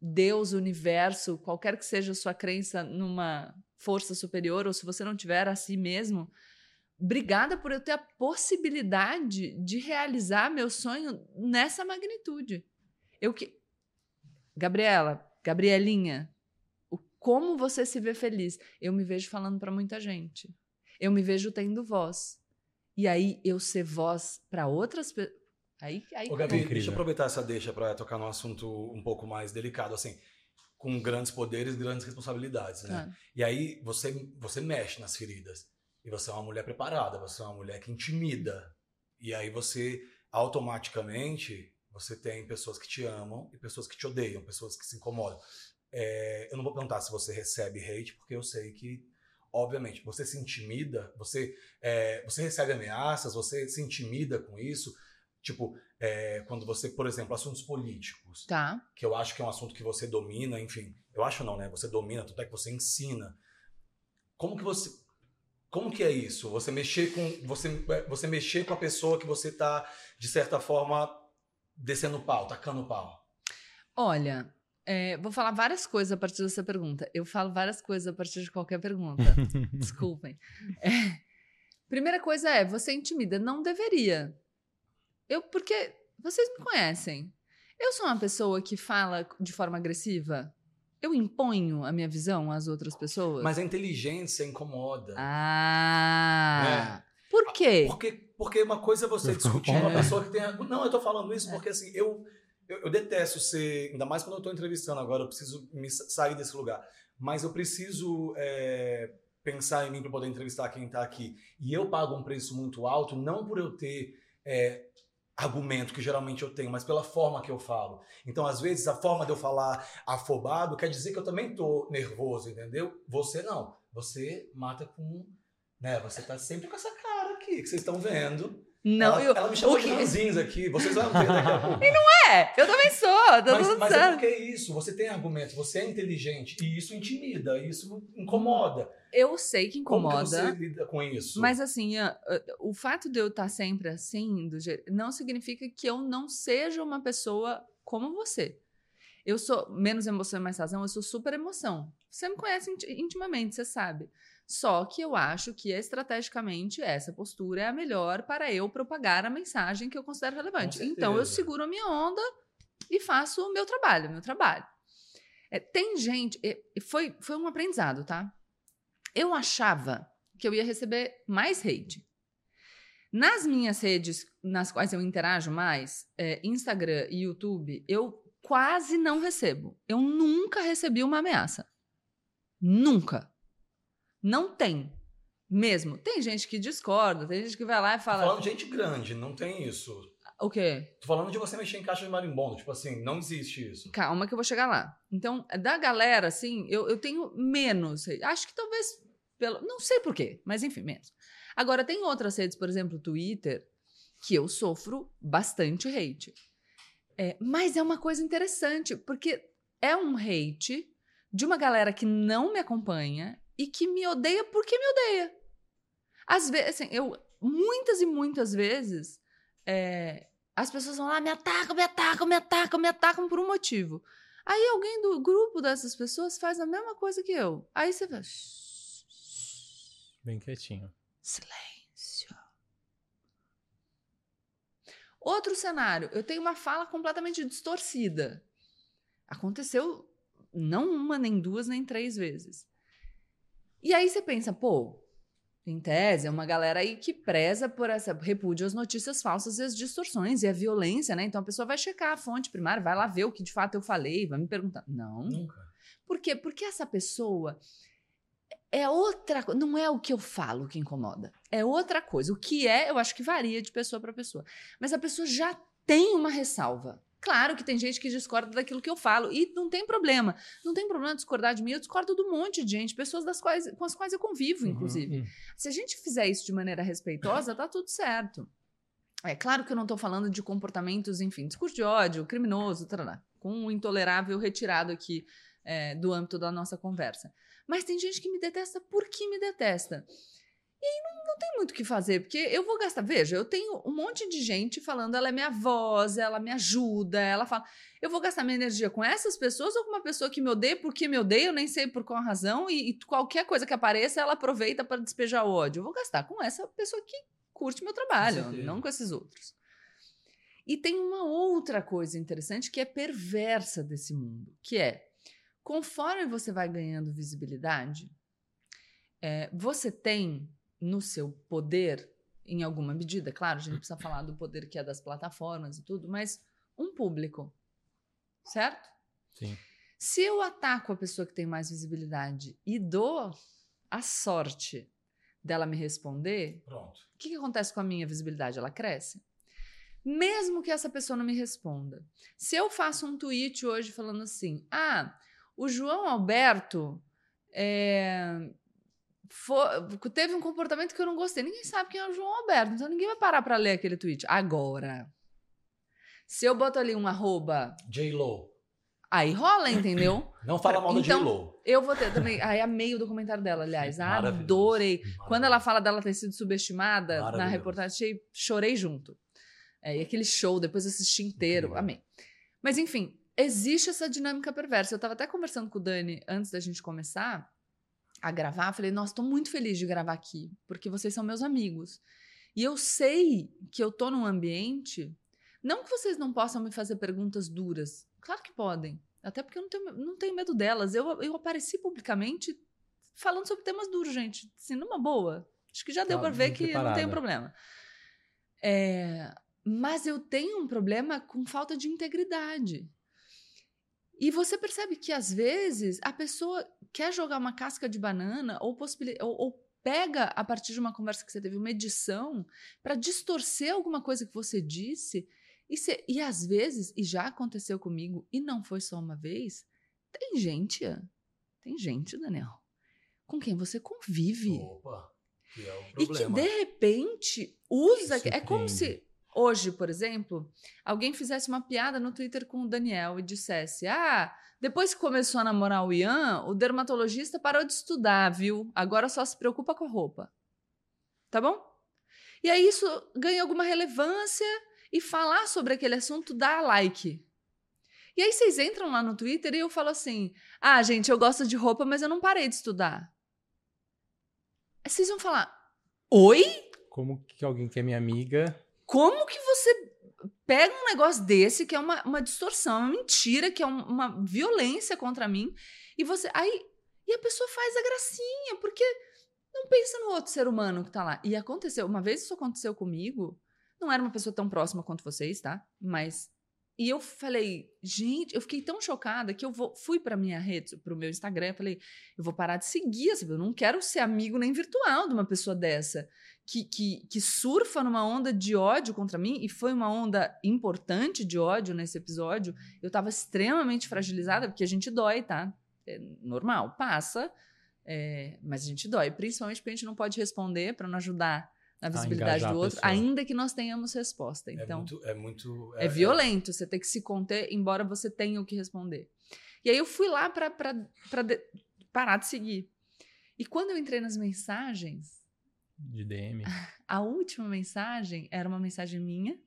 Deus, universo, qualquer que seja a sua crença numa força superior, ou se você não tiver a si mesmo, obrigada por eu ter a possibilidade de realizar meu sonho nessa magnitude. Eu que Gabriela, Gabrielinha, como você se vê feliz? Eu me vejo falando para muita gente. Eu me vejo tendo voz. E aí eu ser voz para outras pessoas. Aí, aí Ô, Gabi, deixa eu aproveitar essa deixa para tocar num assunto um pouco mais delicado, assim, com grandes poderes, grandes responsabilidades, né? Ah. E aí você você mexe nas feridas. E você é uma mulher preparada, você é uma mulher que intimida. E aí você automaticamente você tem pessoas que te amam e pessoas que te odeiam, pessoas que se incomodam. É, eu não vou perguntar se você recebe hate, porque eu sei que, obviamente, você se intimida, você, é, você recebe ameaças, você se intimida com isso. Tipo, é, quando você, por exemplo, assuntos políticos. Tá. Que eu acho que é um assunto que você domina, enfim. Eu acho não, né? Você domina, tanto é que você ensina. Como que você. Como que é isso? Você mexer com. Você, você mexer com a pessoa que você tá, de certa forma, descendo o pau, tacando o pau. Olha, é, vou falar várias coisas a partir dessa pergunta. Eu falo várias coisas a partir de qualquer pergunta. Desculpem. É, primeira coisa é, você intimida. Não deveria. Eu, porque vocês me conhecem. Eu sou uma pessoa que fala de forma agressiva. Eu imponho a minha visão às outras pessoas. Mas a inteligência incomoda. Ah. É. Por quê? Porque, porque uma coisa é você discutir com uma pessoa que tem. Não, eu tô falando isso é. porque assim, eu, eu, eu, detesto ser. Ainda mais quando eu tô entrevistando agora, eu preciso me sair desse lugar. Mas eu preciso é, pensar em mim para poder entrevistar quem tá aqui. E eu pago um preço muito alto, não por eu ter. É, argumento que geralmente eu tenho, mas pela forma que eu falo. Então, às vezes, a forma de eu falar afobado quer dizer que eu também tô nervoso, entendeu? Você não. Você mata com. Né? Você tá sempre com essa cara aqui que vocês estão vendo. Não, ela, eu, ela me chamou de ranzinhos aqui, vocês vão ver daqui a pouco. E não é, eu também sou, tá mas, tudo mas certo. é porque é isso, você tem argumento, você é inteligente, e isso intimida, isso incomoda. Eu sei que incomoda. Como que você lida com isso? Mas assim, o fato de eu estar sempre assim, do jeito, não significa que eu não seja uma pessoa como você. Eu sou menos emoção e mais razão, eu sou super emoção. Você me conhece intimamente, você sabe. Só que eu acho que estrategicamente essa postura é a melhor para eu propagar a mensagem que eu considero relevante. Então eu seguro a minha onda e faço o meu trabalho, meu trabalho. É, tem gente, é, foi, foi um aprendizado, tá? Eu achava que eu ia receber mais hate. Nas minhas redes nas quais eu interajo mais, é, Instagram e YouTube, eu quase não recebo. Eu nunca recebi uma ameaça. Nunca. Não tem. Mesmo. Tem gente que discorda, tem gente que vai lá e fala. Tô falando de gente grande, não tem isso. O quê? Tô falando de você mexer em caixa de marimbondo. Tipo assim, não existe isso. Calma que eu vou chegar lá. Então, da galera, assim, eu, eu tenho menos. Acho que talvez. Pelo, não sei por quê, mas enfim, menos. Agora, tem outras redes, por exemplo, Twitter, que eu sofro bastante hate. É, mas é uma coisa interessante, porque é um hate de uma galera que não me acompanha e que me odeia porque me odeia. Às vezes, assim, eu muitas e muitas vezes é, as pessoas vão lá, me atacam, me atacam, me atacam, me atacam por um motivo. Aí alguém do grupo dessas pessoas faz a mesma coisa que eu. Aí você vai. Bem quietinho. Silêncio. Outro cenário, eu tenho uma fala completamente distorcida. Aconteceu não uma, nem duas, nem três vezes. E aí você pensa, pô, em tese, é uma galera aí que preza por essa repúdio às notícias falsas e as distorções e a violência, né? Então a pessoa vai checar a fonte primária, vai lá ver o que de fato eu falei, vai me perguntar. Não. Nunca. Por quê? Porque essa pessoa é outra coisa. Não é o que eu falo que incomoda. É outra coisa. O que é, eu acho que varia de pessoa para pessoa. Mas a pessoa já tem uma ressalva. Claro que tem gente que discorda daquilo que eu falo, e não tem problema. Não tem problema discordar de mim, eu discordo de um monte de gente, pessoas das quais, com as quais eu convivo, uhum, inclusive. Uhum. Se a gente fizer isso de maneira respeitosa, tá tudo certo. É claro que eu não estou falando de comportamentos, enfim, discurso de ódio, criminoso, tarará, com um intolerável retirado aqui é, do âmbito da nossa conversa. Mas tem gente que me detesta porque me detesta. E aí não, não tem muito o que fazer, porque eu vou gastar. Veja, eu tenho um monte de gente falando, ela é minha voz, ela me ajuda, ela fala. Eu vou gastar minha energia com essas pessoas ou com uma pessoa que me odeia porque me odeia, eu nem sei por qual razão, e, e qualquer coisa que apareça, ela aproveita para despejar ódio. Eu vou gastar com essa pessoa que curte meu trabalho, não com esses outros. E tem uma outra coisa interessante que é perversa desse mundo, que é conforme você vai ganhando visibilidade, é, você tem no seu poder, em alguma medida, claro, a gente precisa falar do poder que é das plataformas e tudo, mas um público, certo? Sim. Se eu ataco a pessoa que tem mais visibilidade e dou a sorte dela me responder, o que, que acontece com a minha visibilidade? Ela cresce. Mesmo que essa pessoa não me responda. Se eu faço um tweet hoje falando assim: ah, o João Alberto é, teve um comportamento que eu não gostei. Ninguém sabe quem é o João Alberto, então ninguém vai parar para ler aquele tweet. Agora, se eu boto ali um arroba, J-Lo. aí rola, entendeu? Não fala mal da Então, J-Lo. Eu vou ter também. Ai, amei o documentário dela, aliás. Maravilhoso. Adorei. Quando ela fala dela ter sido subestimada na reportagem, chorei junto. É, e aquele show, depois assisti inteiro, Incrível. amei. Mas enfim, existe essa dinâmica perversa. Eu tava até conversando com o Dani antes da gente começar a gravar. Falei, nossa, tô muito feliz de gravar aqui, porque vocês são meus amigos. E eu sei que eu tô num ambiente. Não que vocês não possam me fazer perguntas duras. Claro que podem. Até porque eu não tenho, não tenho medo delas. Eu, eu apareci publicamente falando sobre temas duros, gente. Assim, numa boa. Acho que já deu Tá pra ver que não preparada. tem problema. É, mas eu tenho um problema com falta de integridade. E você percebe que, às vezes, a pessoa quer jogar uma casca de banana ou, ou, ou pega, a partir de uma conversa que você teve, uma edição, para distorcer alguma coisa que você disse. E, cê- e, às vezes, e já aconteceu comigo, e não foi só uma vez, tem gente, tem gente, Daniel, com quem você convive. Opa, que é o E que problema. de repente usa. É como se hoje, por exemplo, alguém fizesse uma piada no Twitter com o Daniel e dissesse: Ah, depois que começou a namorar o Ian, o dermatologista parou de estudar, viu? Agora só se preocupa com a roupa. Tá bom? E aí isso ganha alguma relevância e falar sobre aquele assunto dá like. E aí vocês entram lá no Twitter e eu falo assim: Ah, gente, eu gosto de roupa, mas eu não parei de estudar. Aí vocês vão falar: Oi? Como que alguém que é minha amiga. Como que você pega um negócio desse, que é uma, uma distorção, uma mentira, que é um- uma violência contra mim, e você. Aí. E a pessoa faz a gracinha, porque não pensa no outro ser humano que tá lá. E aconteceu, uma vez isso aconteceu comigo, não era uma pessoa tão próxima quanto vocês, tá? Mas. E eu falei, gente, eu fiquei tão chocada que eu vou, fui pra minha rede, pro meu Instagram, falei, eu vou parar de seguir, eu não quero ser amigo nem virtual de uma pessoa dessa que, que, que surfa numa onda de ódio contra mim, e foi uma onda importante de ódio nesse episódio, eu tava extremamente fragilizada, porque a gente dói, tá? É normal, passa, é, mas a gente dói, principalmente porque a gente não pode responder para não ajudar na visibilidade do outro, ainda que nós tenhamos resposta. É Então, muito. É, muito, é, violento, você tem que se conter, embora você tenha o que responder. E aí eu fui lá para parar de seguir. E quando eu entrei nas mensagens, De DM. a última mensagem era uma mensagem minha,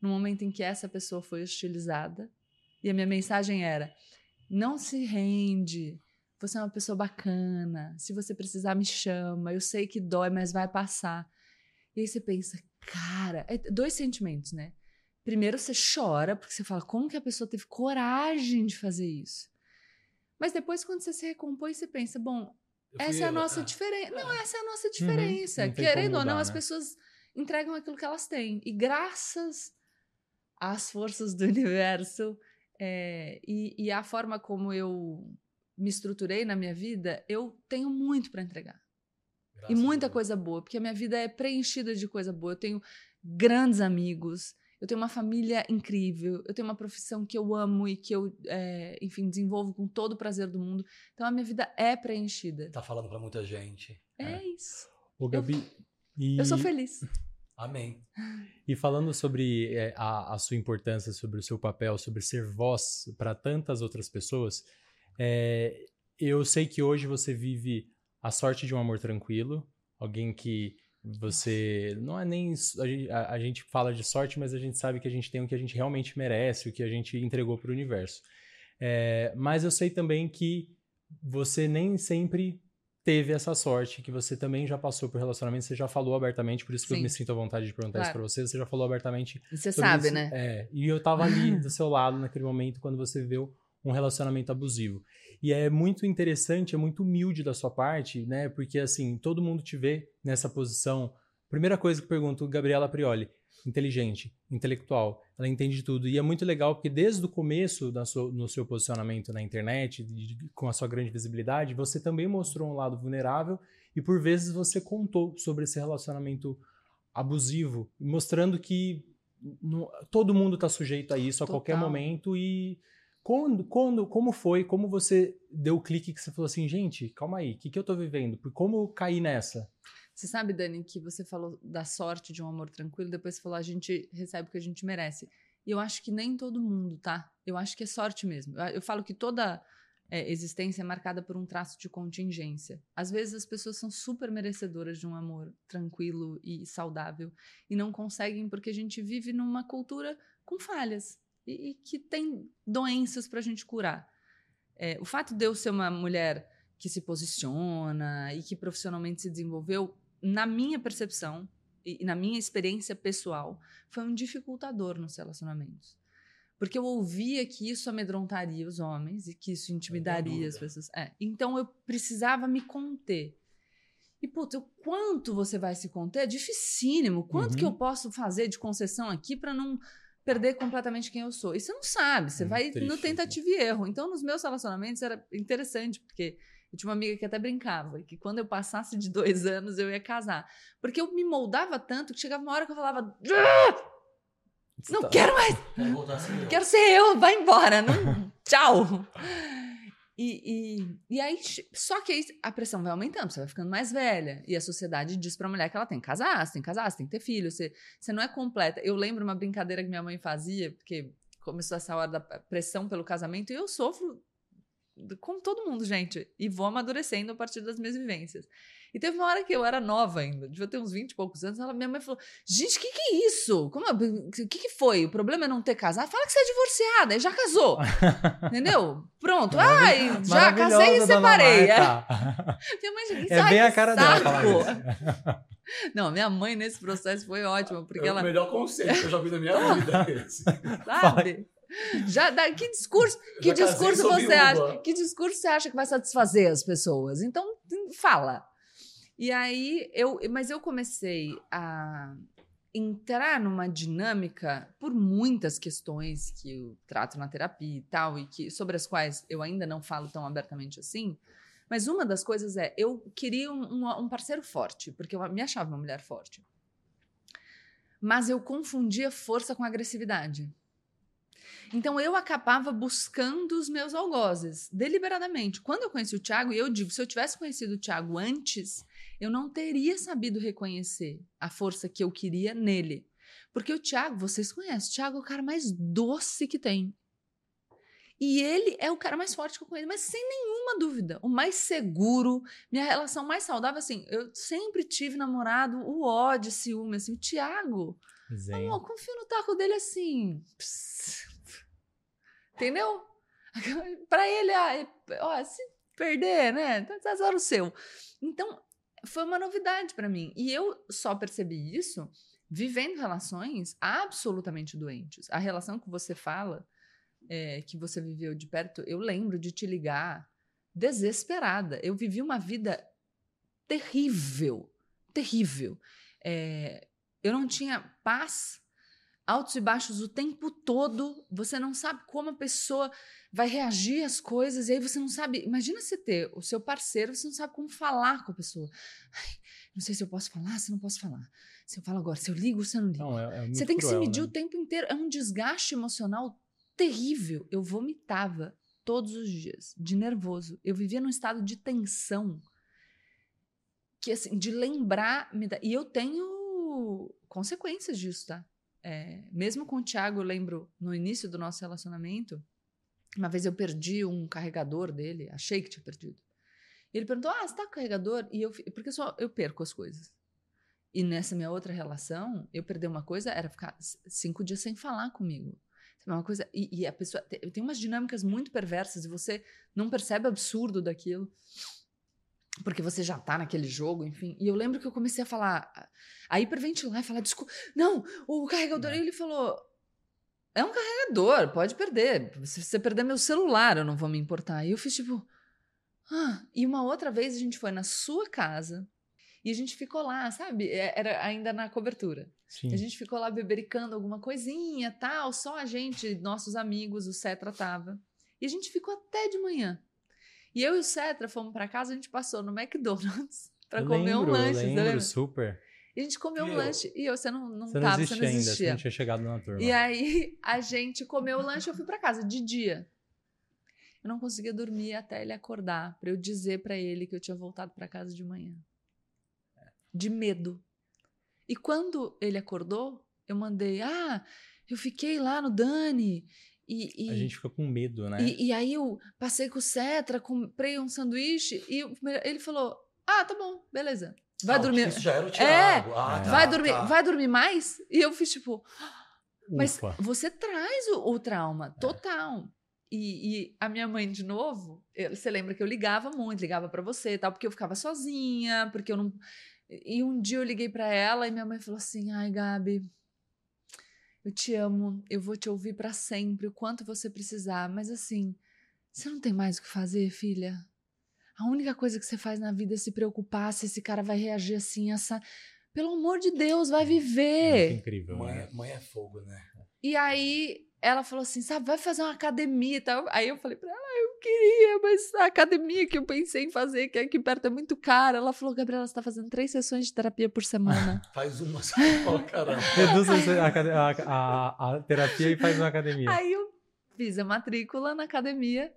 no momento em que essa pessoa foi hostilizada. E a minha mensagem era: não se rende, você é uma pessoa bacana, se você precisar, me chama, eu sei que dói, mas vai passar. E aí você pensa, cara, é dois sentimentos, né? Primeiro você chora, porque você fala, como que a pessoa teve coragem de fazer isso? Mas depois, quando você se recompõe, você pensa, bom, essa é a nossa ah, diferença. Não, É. essa é a nossa diferença. tem Querendo como ou não, mudar, as né? pessoas entregam aquilo que elas têm. E graças às forças do universo é, e, e à forma como eu me estruturei na minha vida, eu tenho muito para entregar. graças E muita coisa boa, porque a minha vida é preenchida de coisa boa. Eu tenho grandes amigos, eu tenho uma família incrível, eu tenho uma profissão que eu amo e que eu, é, enfim, desenvolvo com todo o prazer do mundo. Então a minha vida é preenchida. Tá falando pra muita gente. É, isso. Ô, Gabi. e, Eu sou feliz. Amém. E falando sobre é, a, a sua importância, sobre o seu papel, sobre ser voz para tantas outras pessoas, é, eu sei que hoje você vive a sorte de um amor tranquilo, alguém que você não é nem a gente, a, a gente, fala de sorte, mas a gente sabe que a gente tem o que a gente realmente merece, o que a gente entregou para o universo. É, mas eu sei também que você nem sempre teve essa sorte, que você também já passou por relacionamento, você já falou abertamente, por isso que Sim. eu me sinto à vontade de perguntar claro. isso pra você, você já falou abertamente. E você sabe, isso. né? É, e eu tava ali do seu lado naquele momento quando você viveu um relacionamento abusivo. E é muito interessante, é muito humilde da sua parte, né? Porque assim, todo mundo te vê nessa posição. Primeira coisa que pergunto, Gabriela Prioli, inteligente, intelectual, ela entende tudo. E é muito legal porque desde o começo da sua, no seu posicionamento na internet, de, com a sua grande visibilidade, você também mostrou um lado vulnerável e por vezes você contou sobre esse relacionamento abusivo, mostrando que no, todo mundo está sujeito a isso a Total. qualquer momento e quando, quando, como foi, como você deu o clique que você falou assim, gente, calma aí, o que, que eu estou vivendo? Como cair nessa? Você sabe, Dani, que você falou da sorte de um amor tranquilo, depois você falou a gente recebe o que a gente merece. E eu acho que nem todo mundo, tá? Eu acho que é sorte mesmo. Eu, eu falo que toda é, existência é marcada por um traço de contingência. Às vezes as pessoas são super merecedoras de um amor tranquilo e saudável e não conseguem porque a gente vive numa cultura com falhas e, e que tem doenças para a gente curar. É, o fato de eu ser uma mulher que se posiciona e que profissionalmente se desenvolveu na minha percepção e na minha experiência pessoal, foi um dificultador nos relacionamentos. Porque eu ouvia que isso amedrontaria os homens e que isso intimidaria as pessoas. É, então eu precisava me conter. E, puta, o quanto você vai se conter é dificílimo. Quanto uhum. que eu posso fazer de concessão aqui para não perder completamente quem eu sou? E você não sabe, você é vai triste, no tentativa e erro. Então, nos meus relacionamentos era interessante, porque eu tinha uma amiga que até brincava, que quando eu passasse de dois anos eu ia casar. Porque eu me moldava tanto que chegava uma hora que eu falava. Ah! Não tá... quero mais! Quero ser eu, vai embora! Não... Tchau! E, e, e aí, só que aí a pressão vai aumentando, você vai ficando mais velha. E a sociedade diz pra mulher que ela tem que casar, você tem que casar, você tem que ter filho, você, você não é completa. Eu lembro uma brincadeira que minha mãe fazia, porque começou essa hora da pressão pelo casamento, e eu sofro como todo mundo, gente, e vou amadurecendo a partir das minhas vivências. E teve uma hora que eu era nova ainda, devia ter uns 20 e poucos anos, ela, minha mãe falou: Gente, o que, que é isso? Como, o que, que foi? O problema é não ter casado? Fala que você é divorciada, e já casou. Entendeu? Pronto. Ai, já casei e separei. É. minha mãe, é bem a cara saco. dela falar Não, minha mãe nesse processo foi ótima, porque é ela. o melhor conselho que eu já vi na minha vida. Esse. Sabe? Já dá, que discurso, que discurso você acha? Que discurso você acha que vai satisfazer as pessoas? Então fala. E aí eu, mas eu comecei a entrar numa dinâmica por muitas questões que eu trato na terapia e tal e que sobre as quais eu ainda não falo tão abertamente assim. Mas uma das coisas é eu queria um, um, um parceiro forte porque eu me achava uma mulher forte. Mas eu confundia força com agressividade. Então eu acabava buscando os meus algozes, deliberadamente. Quando eu conheci o Tiago, e eu digo, se eu tivesse conhecido o Tiago antes, eu não teria sabido reconhecer a força que eu queria nele. Porque o Tiago, vocês conhecem, o Tiago é o cara mais doce que tem. E ele é o cara mais forte que eu conheço, mas sem nenhuma dúvida. O mais seguro, minha relação mais saudável, assim, eu sempre tive namorado, o ódio, ciúme, assim, o Tiago. Amor, confio no taco dele assim. Pss, Entendeu? para ele, ah, ó, se perder, né? Azar o seu. Então, foi uma novidade para mim. E eu só percebi isso vivendo relações absolutamente doentes. A relação que você fala, é, que você viveu de perto, eu lembro de te ligar desesperada. Eu vivi uma vida terrível, terrível. É, eu não tinha paz altos e baixos o tempo todo. Você não sabe como a pessoa vai reagir às coisas, e aí você não sabe. Imagina você ter o seu parceiro, você não sabe como falar com a pessoa. Ai, não sei se eu posso falar, se não posso falar. Se eu falo agora, se eu ligo, se eu não ligo. Não, é, é você tem que cruel, se medir né? o tempo inteiro. É um desgaste emocional terrível. Eu vomitava todos os dias, de nervoso. Eu vivia num estado de tensão. Que assim, de lembrar. E eu tenho consequências disso, tá? É, mesmo com o Thiago, eu lembro no início do nosso relacionamento, uma vez eu perdi um carregador dele, achei que tinha perdido. Ele perguntou: Ah, você tá com carregador? E eu, porque só, eu perco as coisas. E nessa minha outra relação, eu perder uma coisa era ficar cinco dias sem falar comigo. Sabe, Uma coisa, e, e a pessoa te- tem umas dinâmicas muito perversas e você não percebe o absurdo daquilo. Porque você já tá naquele jogo, enfim. E eu lembro que eu comecei a falar, a hiperventilar e falar, desculpa, não, o carregador. E ele falou: é um carregador, pode perder. Se você perder meu celular, eu não vou me importar. E eu fiz tipo. Ah, e uma outra vez a gente foi na sua casa e a gente ficou lá, sabe? É- Era ainda na cobertura. Sim. A gente ficou lá bebericando alguma coisinha, tal, só a gente, nossos amigos, o Cetra tava. E a gente ficou até de manhã. E eu e o Cetra fomos pra casa, a gente passou no McDonald's pra Eu comer um lembro, lanche, eu você lembro, lembra? super. E a gente comeu um eu? lanche e eu, você não, não Você não tava, existia você não ainda, você existia. não tinha chegado na turma. E aí a gente comeu o lanche e eu fui pra casa de dia. Eu não conseguia dormir até ele acordar pra eu dizer pra ele que eu tinha voltado pra casa de manhã. De medo. E quando ele acordou, eu mandei: "Ah, eu fiquei lá no Dani e, e- A gente fica com medo, né? e, e aí eu passei com o Cetra, comprei um sanduíche e ele falou: "Ah, tá bom, beleza. Vai Ah, dormir. Isso já era o Thiago. Ah, tá, vai dormir, tá. vai dormir mais?" E eu fiz tipo: mas Ufa. você traz o, o trauma total. E, e a minha mãe, de novo, eu- você lembra que eu ligava muito, ligava pra você e tal, porque eu ficava sozinha, porque eu não. E um dia eu liguei pra ela e minha mãe falou assim: ai, Gabi, eu te amo, eu vou te ouvir pra sempre, o quanto você precisar, mas assim, você não tem mais o que fazer, filha? A única coisa que você faz na vida é se preocupar se esse cara vai reagir assim, essa. Pelo amor de Deus, vai viver. Muito incrível. Mãe, né? é- mãe é fogo, né? E aí ela falou assim, sabe, vai fazer uma academia e tal. Aí eu falei pra ela, "Ah, eu queria, mas a academia que eu pensei em fazer, que aqui perto é muito cara. Ela falou, Gabriela, você tá fazendo três sessões de terapia por semana. Faz uma só. Caramba. Reduz a, a- a- a terapia e faz uma academia. aí eu fiz a matrícula na academia,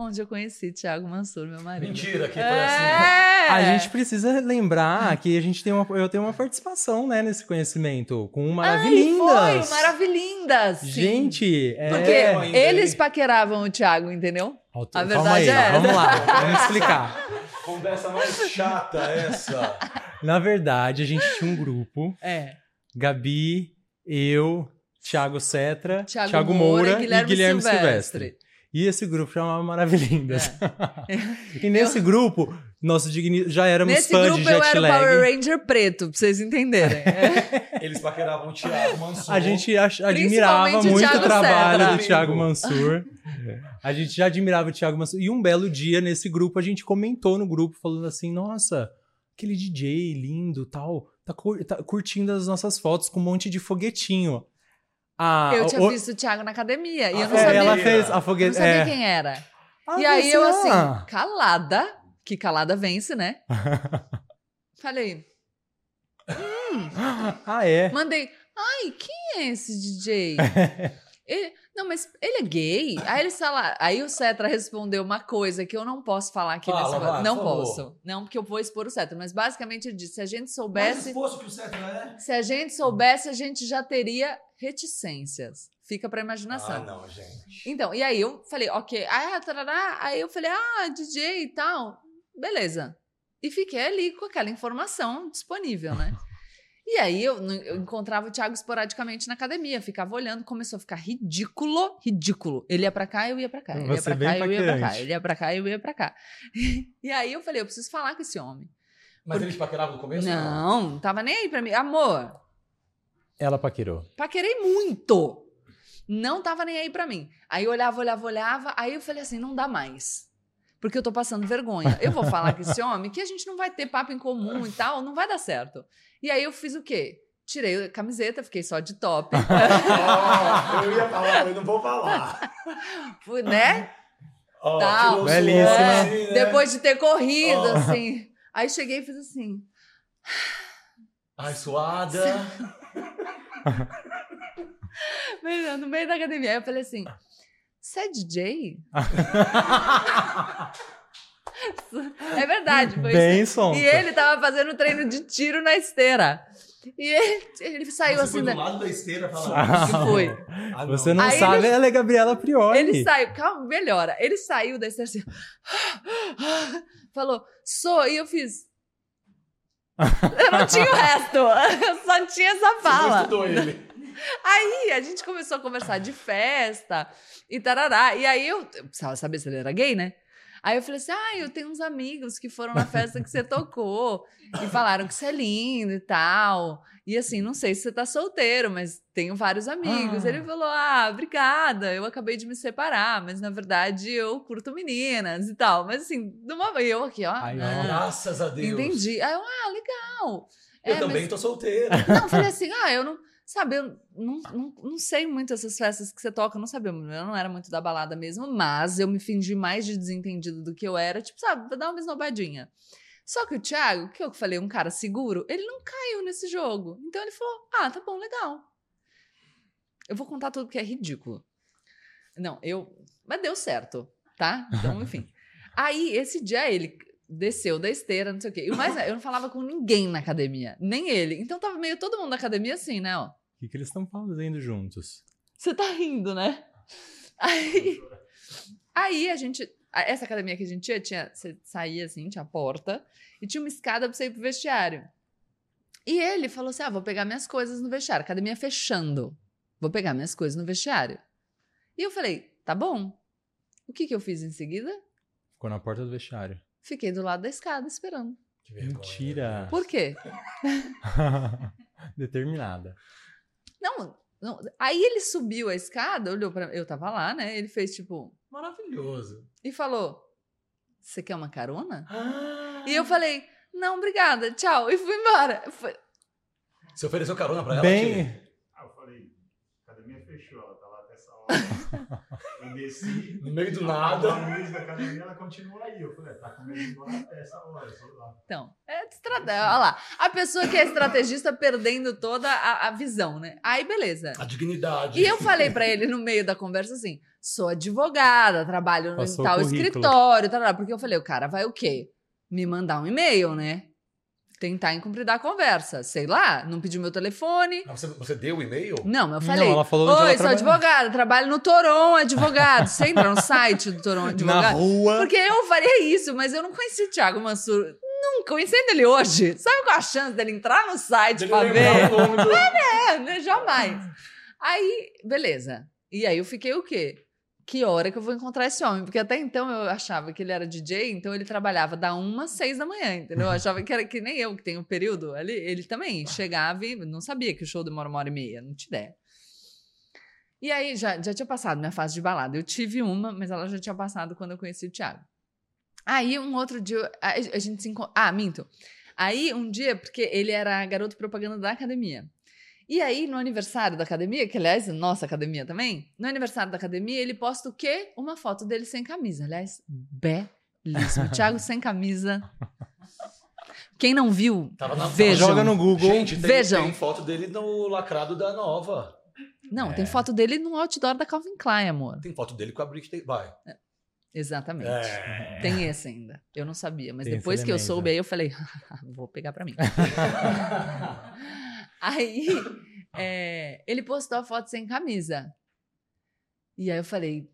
onde eu conheci Thiago Mansur, meu marido. Mentira, que foi assim. É! A gente precisa lembrar que a gente tem uma, eu tenho uma participação, né, nesse conhecimento com o Ai, Maravilhindas. foi, Maravilhindas! sim. Gente, é... Porque ainda, eles paqueravam o Thiago, entendeu? Auto- a verdade aí, é vamos lá, vamos explicar. Conversa mais chata essa. Na verdade, a gente tinha um grupo, É. Gabi, eu, Thiago Cetra, Thiago, Thiago, Moura, Moura, e Guilherme, Silvestre. E esse grupo chamava Maravilhindas. É. e nesse grupo, nosso digni... já éramos Nesse fãs grupo de eu jet era o. Power Ranger preto, pra vocês entenderem. É. Eles paqueravam o Thiago Mansur. A gente ach- admirava muito o Thiago trabalho do Thiago Mansur. A gente já admirava o Thiago Mansur. E um belo dia, nesse grupo, a gente comentou no grupo, falando assim: nossa, aquele DJ lindo tal, tá, cur- tá curtindo as nossas fotos com um monte de foguetinho. Ah, eu tinha o- visto o Thiago na academia e eu não É, sabia, ela fez a eu não sabia É. quem era. Ah, e aí eu assim, calada, que calada vence, né? Falei, ah, é. mandei, ai, quem é esse DJ? Ele- não, mas ele é gay? Aí ele fala, aí o Cetra respondeu uma coisa que eu não posso falar aqui Fala, nesse vai, Não por favor. posso. Não, porque eu vou expor o Cetra. Mas basicamente ele disse: se a gente soubesse. se fosse o que o certo é. Se a gente soubesse, a gente já teria reticências. Fica pra imaginação. Ah, não, gente. Então, e aí eu falei, ok. Ah, tarará. Aí eu falei, ah, DJ e tal. Beleza. E fiquei ali com aquela informação disponível, né? E aí eu, eu encontrava o Thiago esporadicamente na academia, ficava olhando, começou a ficar ridículo, ridículo. Ele ia pra cá, eu ia pra cá. Ele ia Você pra cá, eu ia pra cá. Ele ia pra cá, eu ia pra cá. E aí eu falei, eu preciso falar com esse homem. Mas eles paqueravam no começo? Não, não tava nem aí pra mim. Amor, Ela paquerou. Paquerei muito. Não tava nem aí pra mim. Aí eu olhava, olhava, olhava. Aí eu falei assim: não dá mais. Porque eu tô passando vergonha. Eu vou falar com esse homem que a gente não vai ter papo em comum e tal, não vai dar certo. E aí eu fiz o quê? Tirei a camiseta, fiquei só de top. Eu ia falar, eu não vou falar. Fui, né? Ó, Tal. o Belíssima. É, né? Depois de ter corrido, Ó. assim. Aí cheguei e fiz assim. Ai, suada. No meio da academia. Aí eu falei assim: Você é DJ? é verdade, foi isso. Benção. E ele tava fazendo treino de tiro na esteira. E ele, ele saiu Você assim. foi da- do lado da esteira falar. que foi. Ah, Você não Aí sabe, ela é Gabriela Prioli. Ele saiu, calma, melhora. Ele saiu da esteira assim. Falou, sou. E eu fiz. Eu não tinha o resto. Eu só tinha essa Você não fala. estudou ele. Aí a gente começou a conversar de festa e tarará. E aí eu eu precisava saber se ele era gay, né? Aí eu falei assim: ah, eu tenho uns amigos que foram na festa que você tocou e falaram que você é lindo e tal. E assim, não sei se você tá solteiro, mas tenho vários amigos. Ah. Ele falou: ah, obrigada, eu acabei de me separar, mas na verdade eu curto meninas e tal. Mas assim, numa eu aqui, ó. Ai, ah, Graças a Deus. entendi. Aí eu, ah, legal. Eu É, também mas- tô solteiro. não, falei assim, ah, eu não. Sabe, eu não, não, não sei muito essas festas que você toca, não sabia, eu não era muito da balada mesmo, mas eu me fingi mais de desentendido do que eu era, tipo, sabe, pra dar uma esnobadinha. Só que o Thiago, que eu falei, um cara seguro, ele não caiu nesse jogo. Então ele falou: ah, tá bom, legal. Eu vou contar tudo que é ridículo. Não, eu. Mas deu certo, tá? Então, enfim. Aí, esse dia, ele desceu da esteira, não sei o quê. E o mais, é, eu não falava com ninguém na academia, nem ele. Então tava meio todo mundo na academia assim, né? Ó. O que, que eles estão fazendo juntos? Você tá rindo, né? Aí, aí a gente. Essa academia que a gente ia, tinha, você saía assim, tinha a porta, e tinha uma escada pra você ir pro vestiário. E ele falou assim: ah, vou pegar minhas coisas no vestiário. Academia fechando. Vou pegar minhas coisas no vestiário. E eu falei: tá bom. O que, que eu fiz em seguida? Ficou na porta do vestiário. Fiquei do lado da escada esperando. Mentira. Por quê? Determinada. Não, não. Aí ele subiu a escada, olhou pra Eu tava lá, né? Ele fez tipo. Maravilhoso. E falou: Você quer uma carona? Ah. E eu falei: Não, obrigada, tchau. E fui embora. Foi- Você ofereceu carona pra ela? Bem, Tia? Aí eu falei, academia fechou, ela tá lá até essa hora. Eu desci. No meio do A nada. luz da academia, ela continua aí. Eu falei, tá com medo de ir embora até essa hora. eu sou lá. Então, é estratégia. Olha lá. A pessoa que é estrategista perdendo toda a, a visão, né? Aí, beleza. A dignidade. E eu falei pra ele no meio da conversa assim: sou advogada, trabalho no Passou tal escritório, tal, tal. porque eu falei, o cara vai o quê? Me mandar um e-mail, né? Tentar incumpridar a conversa. Sei lá, não pediu meu telefone. Ah, Você, você deu o e-mail? Não, mas eu falei. ela falou onde Oi, ela sou trabalha." advogada, trabalho no Toron Advogado. Você entra no site do Toron na Advogado? rua. Porque eu faria isso, mas eu não conheci o Thiago Mansur. Nunca, conhecendo ele hoje. Sabe qual a chance dele entrar no site Ele pra ver? o nome do... É, né? Jamais. Aí, beleza. E aí eu fiquei o quê? Que hora que eu vou encontrar esse homem? Porque até então eu achava que ele era DJ, então ele trabalhava da uma às seis da manhã, entendeu? Eu achava que era que nem eu, que tenho um período ali. Ele também chegava e não sabia que o show demora uma hora e meia, não tinha ideia. E aí já, já tinha passado minha fase de balada. Eu tive uma, mas ela já tinha passado quando eu conheci o Thiago. Aí um outro dia a, a gente se encontrou. Ah, minto. Aí um dia, porque ele era garoto propaganda da academia. E aí, no aniversário da academia, que aliás, nossa academia também, no aniversário da academia, ele posta o quê? Uma foto dele sem camisa. Aliás, belíssimo. Thiago sem camisa. Quem não viu, na vejam. Joga no Google. Gente, tem, Vejam. tem foto dele no lacrado da Nova. Não, É. tem foto dele no outdoor da Calvin Klein, amor. Tem foto dele com a Britney. Vai. Exatamente. É. Tem esse ainda. Eu não sabia, mas Tem depois que eu soube, aí eu falei, vou pegar pra mim. aí é, ele postou a foto sem camisa. E aí eu falei,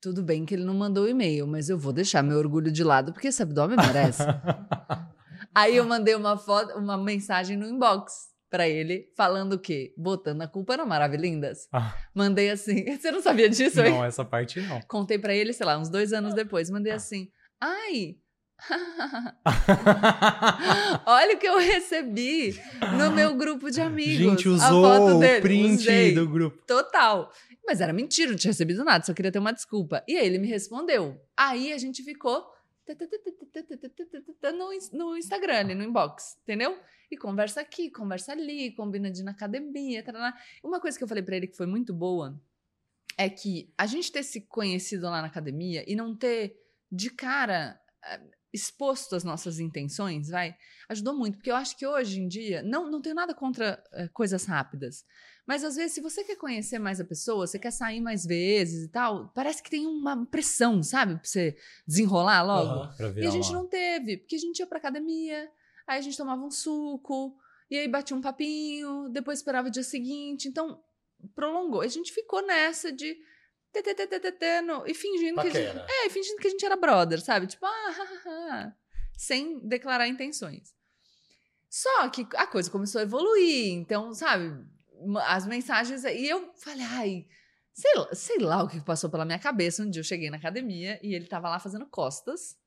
tudo bem que ele não mandou o e-mail, mas eu vou deixar meu orgulho de lado, porque esse abdômen merece. aí eu mandei uma foto, uma mensagem no inbox pra ele, falando o quê? Botando a culpa na Maravilhindas. Ah. Mandei assim, você não sabia disso, hein? Não, essa parte não. Contei pra ele, sei lá, uns dois anos depois. Mandei assim: ai. Olha o que eu recebi no meu grupo de amigos. Gente, a usou foto o dele. print Usei. do grupo. Total. Mas era mentira, não tinha recebido nada, só queria ter uma desculpa. E aí ele me respondeu. Aí a gente ficou no, ins- no Instagram, ali no inbox, entendeu? E conversa aqui, conversa ali, combina de ir na academia, tarará. Uma coisa que eu falei pra ele que foi muito boa é que a gente ter se conhecido lá na academia e não ter de cara exposto as nossas intenções, vai, ajudou muito. Porque eu acho que hoje em dia, não, não tenho nada contra eh, coisas rápidas, mas às vezes, se você quer conhecer mais a pessoa, você quer sair mais vezes e tal, parece que tem uma pressão, sabe? Pra você desenrolar logo. Pra E a gente não teve, porque a gente ia pra academia, aí a gente tomava um suco, E aí batia um papinho, depois esperava o dia seguinte. Então, prolongou. A gente ficou nessa de e fingindo que a gente, é, fingindo que a gente era brother, sabe? Tipo, ah, sem declarar intenções. Só que a coisa começou a evoluir, então, sabe, as mensagens e eu falei, ai, sei lá, sei lá o que passou pela minha cabeça. Um dia eu cheguei na academia e ele tava lá fazendo costas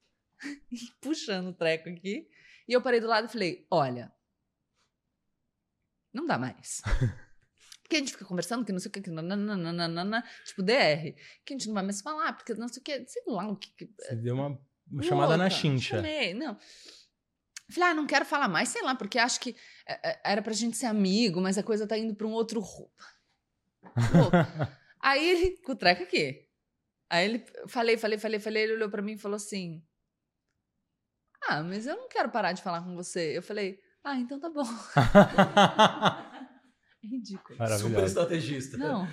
puxando o treco aqui. E eu parei do lado e falei: "Olha, não dá mais. Porque a gente fica conversando que não sei o que, que nananana, tipo DR, que a gente não vai mais falar, porque não sei o que, sei lá o que. que- Você deu uma chamada na chincha. Chamei, não. Falei, ah, não quero falar mais, sei lá, porque acho que é, é, era pra gente ser amigo, mas a coisa tá indo pra um outro. Louco. Aí ele, com o treco aqui. Aí ele, falei, falei, falei, falei, ele olhou pra mim e falou assim: Ah, mas eu não quero parar de falar com você. Eu falei, ah, então tá bom. É ridículo. Super estrategista. Não,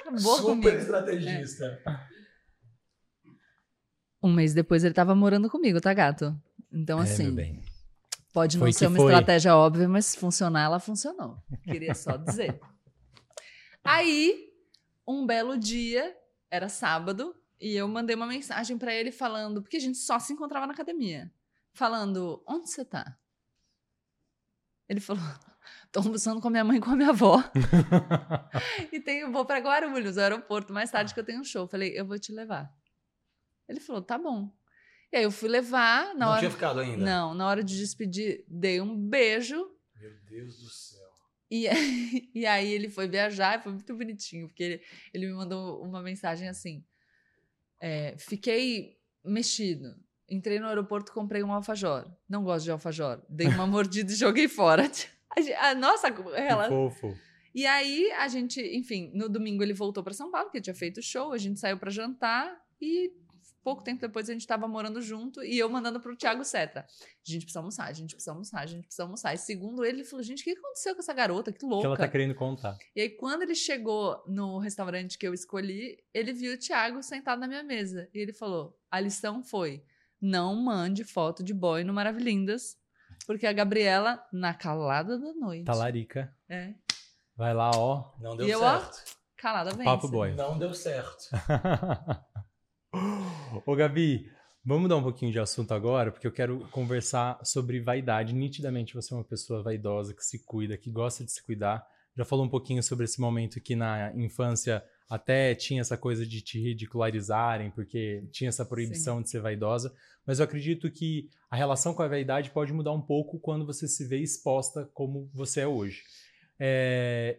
acabou Super comigo. estrategista. Um mês depois ele tava morando comigo, tá, gato? Então, É, assim, pode não Foi ser uma foi. estratégia óbvia, mas se funcionar, ela funcionou. Queria só dizer. Aí, um belo dia, era sábado, e eu mandei uma mensagem pra ele falando, porque a gente só se encontrava na academia, falando: onde você tá? Ele falou: tô almoçando com a minha mãe e com a minha avó. e tenho, vou pra Guarulhos, aeroporto, mais tarde que eu tenho um show. Falei: eu vou te levar. Ele falou: tá bom. E aí eu fui levar, na Não hora. tinha ficado ainda? Não, na hora de despedir, dei um beijo. Meu Deus do céu. E, e aí ele foi viajar, e foi muito bonitinho, porque ele, ele me mandou uma mensagem assim: é, fiquei mexido. Entrei no aeroporto, comprei um alfajor. Não gosto de alfajor. Dei uma mordida e joguei fora. A, a nossa Que ela. fofo. E aí a gente, enfim, no domingo ele voltou para São Paulo, que tinha feito show, a gente saiu para jantar e pouco tempo depois a gente tava morando junto e eu mandando pro Thiago Seta. A gente precisa almoçar, a gente precisa almoçar, a gente precisa almoçar. E segundo ele, ele falou: gente, o que aconteceu com essa garota? Que que louca. ela tá querendo contar. E aí, quando ele chegou no restaurante que eu escolhi, ele viu o Thiago sentado na minha mesa. E ele falou: a lição foi: não mande foto de boy no Maravilhindas, porque a Gabriela, na calada da noite. Talarica. É. Vai lá, ó. Não deu E eu, ó, certo. Calada vence. Papo boy. Não deu certo. Ô, Gabi, vamos mudar um pouquinho de assunto agora, porque eu quero conversar sobre vaidade. Nitidamente você é uma pessoa vaidosa, que se cuida, que gosta de se cuidar. Já falou um pouquinho sobre esse momento que na infância até tinha essa coisa de te ridicularizarem, porque tinha essa proibição de ser vaidosa. Mas eu acredito que a relação com a vaidade pode mudar um pouco quando você se vê exposta como você é hoje. É,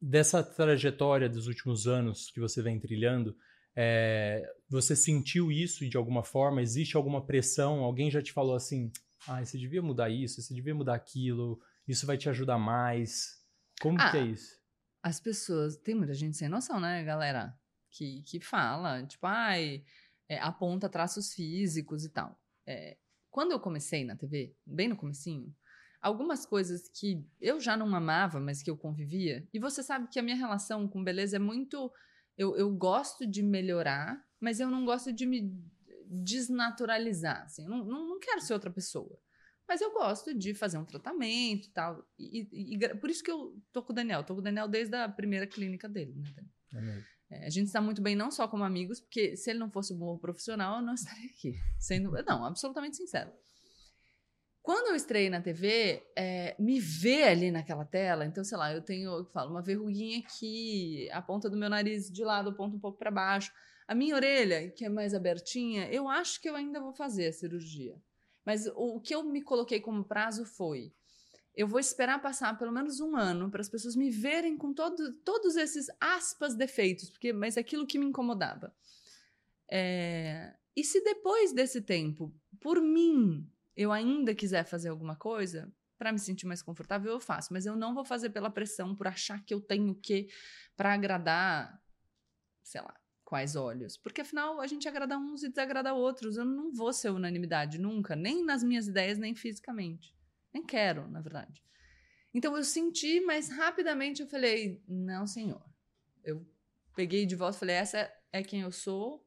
dessa trajetória dos últimos anos que você vem trilhando, é, você sentiu isso de alguma forma? Existe alguma pressão? Alguém já te falou assim: ah, você devia mudar isso, você devia mudar aquilo, isso vai te ajudar mais? Como Ah, que é isso? As pessoas. Tem muita gente sem noção, né, galera? Que, que fala, tipo, ai, é, aponta traços físicos e tal. É, quando eu comecei na TV, bem no comecinho, algumas coisas que eu já não amava, mas que eu convivia, e você sabe que a minha relação com beleza é muito. Eu, eu gosto de melhorar, mas eu não gosto de me desnaturalizar. Assim, eu não, não, não quero ser outra pessoa. Mas eu gosto de fazer um tratamento e tal. E, e- e por isso que eu tô com o Daniel. Tô com o Daniel desde a primeira clínica dele, né, Daniel? É. É, a gente está muito bem não só como amigos, porque se ele não fosse um bom profissional, eu não estaria aqui. Sendo, não, absolutamente sincero. Quando eu estreiei na TV, é, me ver ali naquela tela, então, sei lá, eu tenho, eu falo, uma verruguinha aqui, a ponta do meu nariz de lado, ponta um pouco para baixo. A minha orelha, que é mais abertinha, eu acho que eu ainda vou fazer a cirurgia. Mas o, o que eu me coloquei como prazo foi: eu vou esperar passar pelo menos um ano para as pessoas me verem com todo, todos esses aspas defeitos, porque mas é aquilo que me incomodava. É, e se depois desse tempo, por mim, eu ainda quiser fazer alguma coisa para me sentir mais confortável, eu faço. Mas eu não vou fazer pela pressão, por achar que eu tenho que para agradar, sei lá, quais olhos. Porque afinal a gente agrada uns e desagrada outros. Eu não vou ser unanimidade nunca, nem nas minhas ideias, nem fisicamente. Nem quero, na verdade. Então eu senti, mas rapidamente eu falei: não, senhor. Eu peguei de volta e falei: essa é quem eu sou.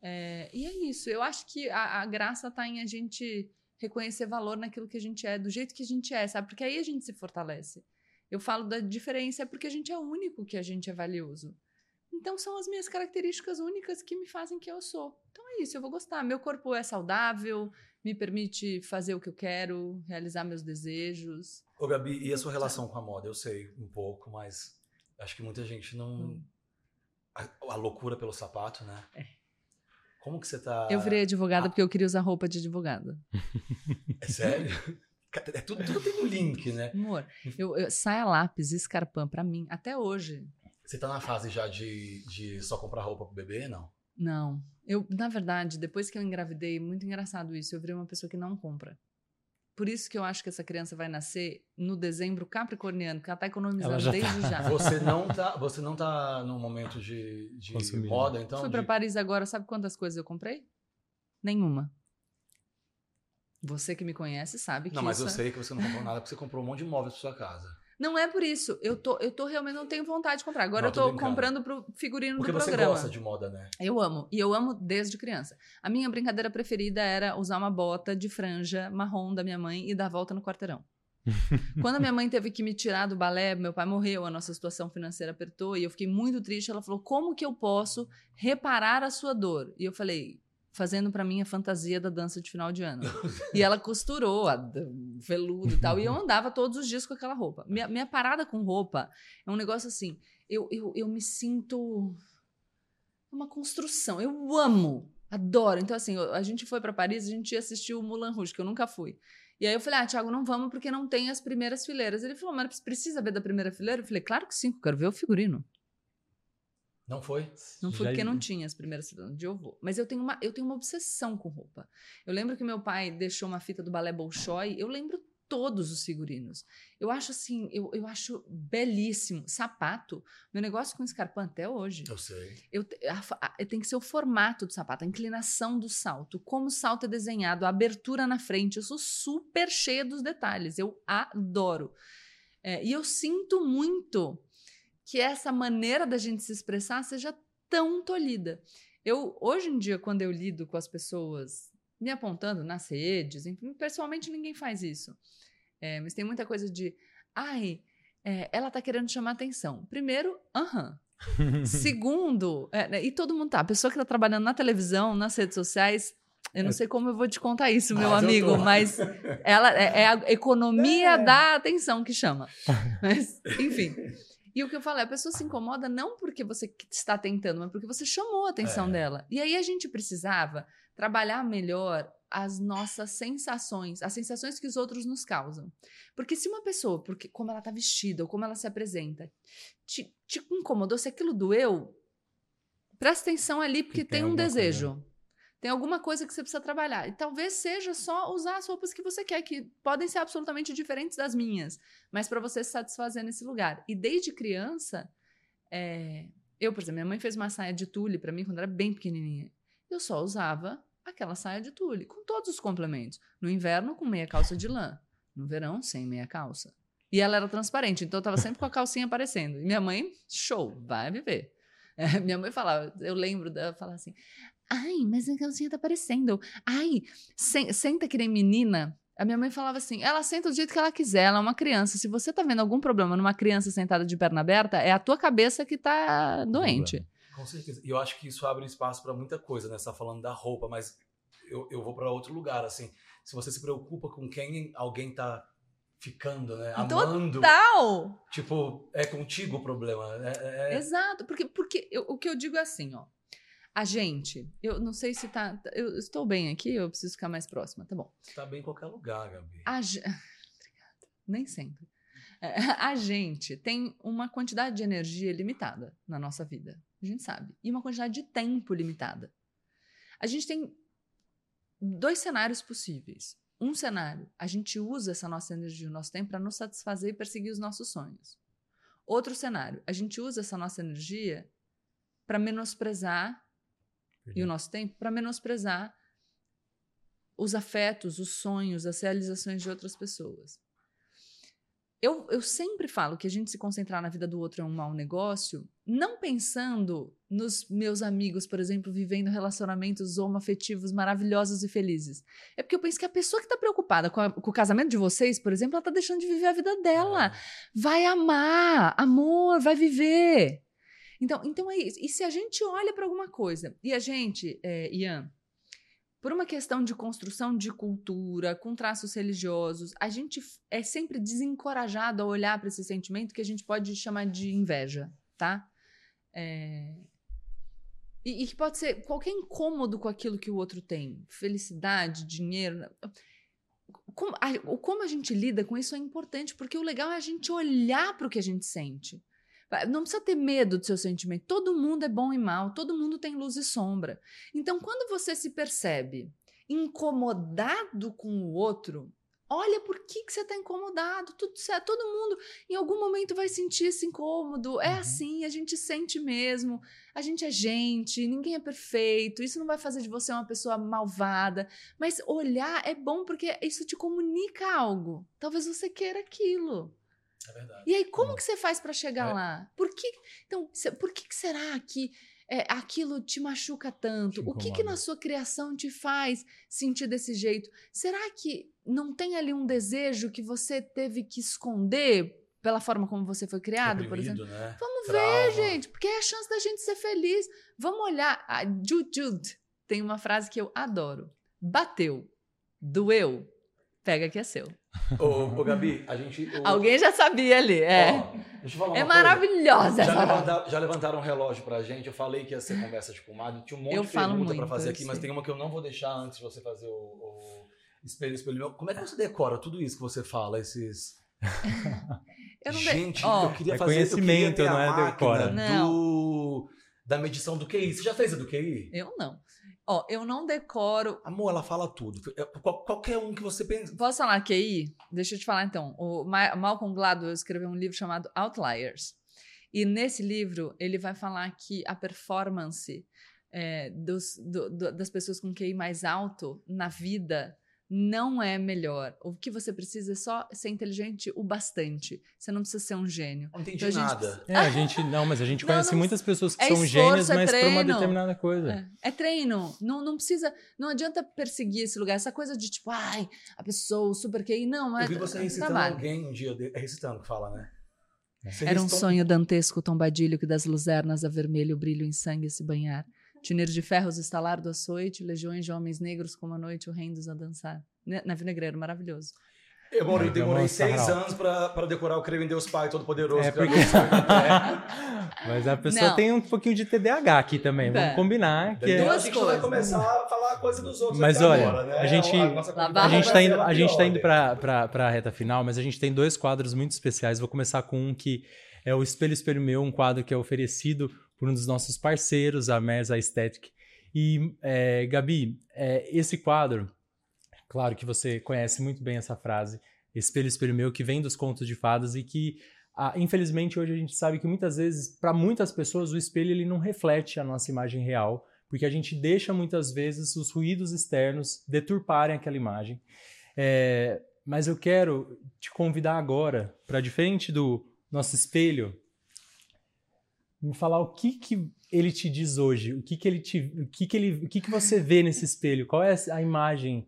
É, e é isso. Eu acho que a, a graça está em a gente reconhecer valor naquilo que a gente é, do jeito que a gente é, sabe? Porque aí a gente se fortalece. Eu falo da diferença é porque a gente é único que a gente é valioso. Então são as minhas características únicas que me fazem quem eu sou. Então é isso, eu vou gostar. Meu corpo é saudável, me permite fazer o que eu quero, realizar meus desejos. Ô Gabi, e a sua relação com a moda? Eu sei um pouco, mas acho que muita gente não. Hum. A, a loucura pelo sapato, né? É. Como que você tá. Eu virei advogada Ah. porque eu queria usar roupa de advogada. É sério? É tudo, tudo tem um link, né? Amor, eu, eu, saia lápis, escarpão, pra mim, até hoje. Você tá na fase já de, de só comprar roupa pro bebê, não? Não. Eu, na verdade, depois que eu engravidei, muito engraçado isso, eu virei uma pessoa que não compra. Por isso que eu acho que essa criança vai nascer no dezembro capricorniano, porque ela tá economizando Ela já desde tá. já. Você não tá, você não tá num momento de, de Consumir. moda, então? Fui de- pra Paris agora, sabe quantas coisas eu comprei? Nenhuma. Você que me conhece sabe que Não, mas isso eu é- sei que você não comprou nada porque você comprou um monte de móveis pra sua casa. Não é por isso. Eu tô, eu tô realmente não tenho vontade de comprar. Agora Não, eu tô comprando pro figurino Porque do você programa. gosta de moda, né? Eu amo. E eu amo desde criança. A minha brincadeira preferida era usar uma bota de franja marrom da minha mãe e dar volta no quarteirão. Quando a minha mãe teve que me tirar do balé, meu pai morreu, a nossa situação financeira apertou e eu fiquei muito triste. Ela falou: Como que eu posso reparar a sua dor? E eu falei: Fazendo pra mim a fantasia da dança de final de ano. e ela costurou a veludo e tal. E eu andava todos os dias com aquela roupa. Minha, minha parada com roupa é um negócio assim. Eu, eu, eu me sinto uma construção. Eu amo, adoro. Então, assim, a gente foi pra Paris, a gente ia assistir o Moulin Rouge, que eu nunca fui. E aí eu falei, ah, Thiago, não vamos porque não tem as primeiras fileiras. Ele falou, mas precisa ver da primeira fileira? Eu falei, claro que sim, eu quero ver o figurino. Não foi? Não Já- porque não tinha as primeiras. Um dia eu vou. Mas eu tenho, uma, eu tenho uma obsessão com roupa. Eu lembro que meu pai deixou uma fita do balé Bolshoi, eu lembro todos os figurinos. Eu acho assim, eu, eu acho belíssimo. Sapato, meu negócio com escarpão até hoje. Eu sei. Eu, a a- tem que ser o formato do sapato, a inclinação do salto, como o salto é desenhado, a abertura na frente. Eu sou super cheia dos detalhes, eu adoro. É, e eu sinto muito que essa maneira da gente se expressar seja tão tolhida. Eu, hoje em dia, quando eu lido com as pessoas me apontando nas redes, enfim, pessoalmente ninguém faz isso. É, mas tem muita coisa de, ai, é, ela tá querendo chamar atenção. Primeiro, aham. Segundo, é, né, e todo mundo tá. A pessoa que tá trabalhando na televisão, nas redes sociais, eu não sei como eu vou te contar isso, meu Mas amigo, mas ela é, é a economia da atenção que chama. Mas, enfim. E o que eu falo é, a pessoa se incomoda não porque você está tentando, mas porque você chamou a atenção É. dela. E aí a gente precisava trabalhar melhor as nossas sensações, as sensações que os outros nos causam. Porque se uma pessoa, porque como ela está vestida ou como ela se apresenta, te, te incomodou, se aquilo doeu, presta atenção ali, porque tem tem, um coisa. Tem alguma coisa que você precisa trabalhar. E talvez seja só usar as roupas que você quer, que podem ser absolutamente diferentes das minhas, mas para você se satisfazer nesse lugar. E desde criança, é, eu, por exemplo, minha mãe fez uma saia de tule para mim quando era bem pequenininha. Eu só usava aquela saia de tule, com todos os complementos. No inverno, com meia calça de lã. No verão, sem meia calça. E ela era transparente, então eu tava sempre com a calcinha aparecendo. E minha mãe, show, vai viver. É, minha mãe falava, eu lembro dela falar assim: ai, mas a calcinha tá aparecendo. Ai, sen- senta que nem menina. A minha mãe falava assim: ela senta do jeito que ela quiser, ela é uma criança. Se você tá vendo algum problema numa criança sentada de perna aberta, é a tua cabeça que tá doente. Com certeza. E eu acho que isso abre espaço para muita coisa, né? Você tá falando da roupa, mas eu, eu vou para outro lugar, assim. Se você se preocupa com quem alguém tá ficando, né? Amando. Tal! Tipo, é contigo o problema. É, é- Exato, porque, porque eu- o que eu digo é assim, ó. A gente, eu não sei se tá. Eu estou bem aqui, eu preciso ficar mais próxima, tá bom. tá bem em qualquer lugar, Gabi. A, Obrigada. Nem sempre. É, a gente tem uma quantidade de energia limitada na nossa vida. A gente sabe. E uma quantidade de tempo limitada. A gente tem dois cenários possíveis. Um cenário, a gente usa essa nossa energia, o nosso tempo, para nos satisfazer e perseguir os nossos sonhos. Outro cenário, a gente usa essa nossa energia para menosprezar e o nosso tempo para menosprezar os afetos, os sonhos, as realizações de outras pessoas. Eu, eu sempre falo que a gente se concentrar na vida do outro é um mau negócio, não pensando nos meus amigos, por exemplo, vivendo relacionamentos homoafetivos maravilhosos e felizes? É porque eu penso que a pessoa que está preocupada com, a- com o casamento de vocês, por exemplo, ela está deixando de viver a vida dela. Vai amar, amor, vai viver. Então, então é isso. E se a gente olha para alguma coisa e a gente, é, Ian, por uma questão de construção de cultura, com traços religiosos, a gente é sempre desencorajado a olhar para esse sentimento que a gente pode chamar de inveja, tá? É, E, e que pode ser qualquer incômodo com aquilo que o outro tem, felicidade, dinheiro. né? Como a, como a gente lida com isso é importante, porque o legal é a gente olhar para o que a gente sente. Não precisa ter medo do seu sentimento. Todo mundo é bom e mal, todo mundo tem luz e sombra. Então, quando você se percebe incomodado com o outro, olha por que, que você está incomodado. Tudo certo, todo mundo em algum momento vai sentir esse incômodo. É Uhum. assim, a gente sente mesmo. A gente é gente, ninguém é perfeito. Isso não vai fazer de você uma pessoa malvada. Mas olhar é bom porque isso te comunica algo. Talvez você queira aquilo. É verdade. E aí, como que você faz para chegar É. lá? Por que, então, por que, que será que é, aquilo te machuca tanto? Te o que, que na sua criação te faz sentir desse jeito? Será que não tem ali um desejo que você teve que esconder pela forma como você foi criado, por exemplo? Né? Vamos Trauma. ver, gente, porque é a chance da gente ser feliz. Vamos olhar. A Jude Jude tem uma frase que eu adoro. Bateu, doeu, pega que é seu. Ô, ô, Gabi, a gente. o- Alguém já sabia ali, é. Ó, deixa eu falar uma é coisa. maravilhosa essa Já, frase. levanta- já levantaram um relógio pra gente. Eu falei que ia ser conversa de comadre. Tinha um monte Eu de pergunta pra fazer eu aqui, mas tem uma que eu não vou deixar antes de você fazer o, o espelho, espelho meu. Como é que você decora tudo isso que você fala? Esses. Eu não de- Gente, Ó, eu queria É fazer. eu queria conhecimento, ter a não é decora. Do, da medição do QI. Você já fez a do QI? Eu não. Ó, eu não decoro. Amor, ela fala tudo. É, qual- qualquer um que você pensa. Posso falar QI? Deixa eu te falar então. O Ma- Malcolm Gladwell escreveu um livro chamado Outliers. E nesse livro ele vai falar que a performance é, dos- do- do- das pessoas com QI mais alto na vida não é melhor. O que você precisa é só ser inteligente o bastante. Você não precisa ser um gênio. Não entendi Então nada. É, a gente. Não, mas a gente Não, conhece não- muitas pessoas que é são esforço, gênios, é mas pra uma determinada coisa. É, é treino. Não, não precisa. Não adianta perseguir esse lugar. Essa coisa de tipo, ai, a pessoa, o super QI. Não, é. Eu vi você é recitando trabalho. alguém um dia. De... É recitando que fala, né? Você Era um recitou sonho dantesco, tombadilho que das luzernas a vermelho brilho em sangue se banhar. Tineiro de ferros estalar do açoite, legiões de homens negros como a noite o rendos a dançar. Ne- Na Vinegreiro, maravilhoso. Eu demorei, Ai, demorei seis anos pra, pra decorar o Creio em Deus Pai Todo-Poderoso. É Criador porque- terra. Mas a pessoa Não. tem um pouquinho de TDAH aqui também. Vamos É. combinar que Entendeu? é- a Duas gente vai começar a falar a coisa dos outros Mas olha, agora, né? a gente- convidada A gente, roupa tá indo, a gente tá indo né? pra, pra reta final, mas a gente tem dois quadros muito especiais. Vou começar com um que é o Espelho Espelho Meu, um quadro que é oferecido por um dos nossos parceiros, a Merza Aesthetic. E, é, Gabi, é, esse quadro, claro que você conhece muito bem essa frase, Espelho Espelho Meu, que vem dos contos de fadas e que, ah, infelizmente, hoje a gente sabe que muitas vezes, para muitas pessoas, o espelho ele não reflete a nossa imagem real, porque a gente deixa muitas vezes os ruídos externos deturparem aquela imagem. É, mas eu quero te convidar agora para, diferente do nosso espelho, me falar o que, que ele te diz hoje, o que, que ele te, o que, que ele, o que, que você vê nesse espelho, qual é a imagem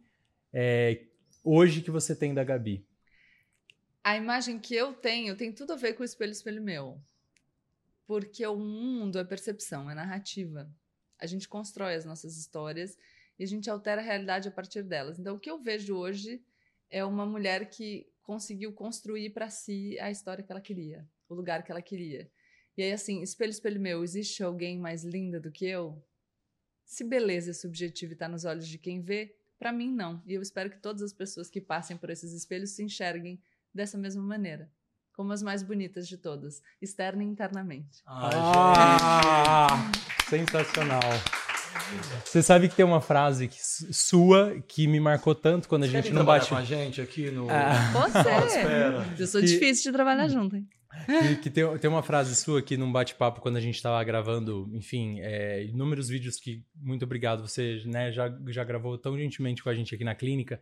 é, hoje que você tem da Gabi? A imagem que eu tenho tem tudo a ver com o espelho, espelho meu. Porque o mundo é percepção, é narrativa. A gente constrói as nossas histórias e a gente altera a realidade a partir delas. Então, o que eu vejo hoje é uma mulher que conseguiu construir para si a história que ela queria, o lugar que ela queria. E aí, assim, espelho, espelho meu, existe alguém mais linda do que eu? Se beleza é subjetiva e está nos olhos de quem vê, para mim não. E eu espero que todas as pessoas que passem por esses espelhos se enxerguem dessa mesma maneira. Como as mais bonitas de todas, externa e internamente. Ai, Ah, sensacional. Você sabe que tem uma frase que- sua que me marcou tanto quando a gente. não trabalhar bate. com a gente aqui no... Ah. Você! Eu sou Que- difícil de trabalhar junto, hein? Que, que tem, tem uma frase sua aqui num bate-papo quando a gente estava gravando, enfim, é, inúmeros vídeos que, muito obrigado, você né, já, já gravou tão gentilmente com a gente aqui na clínica.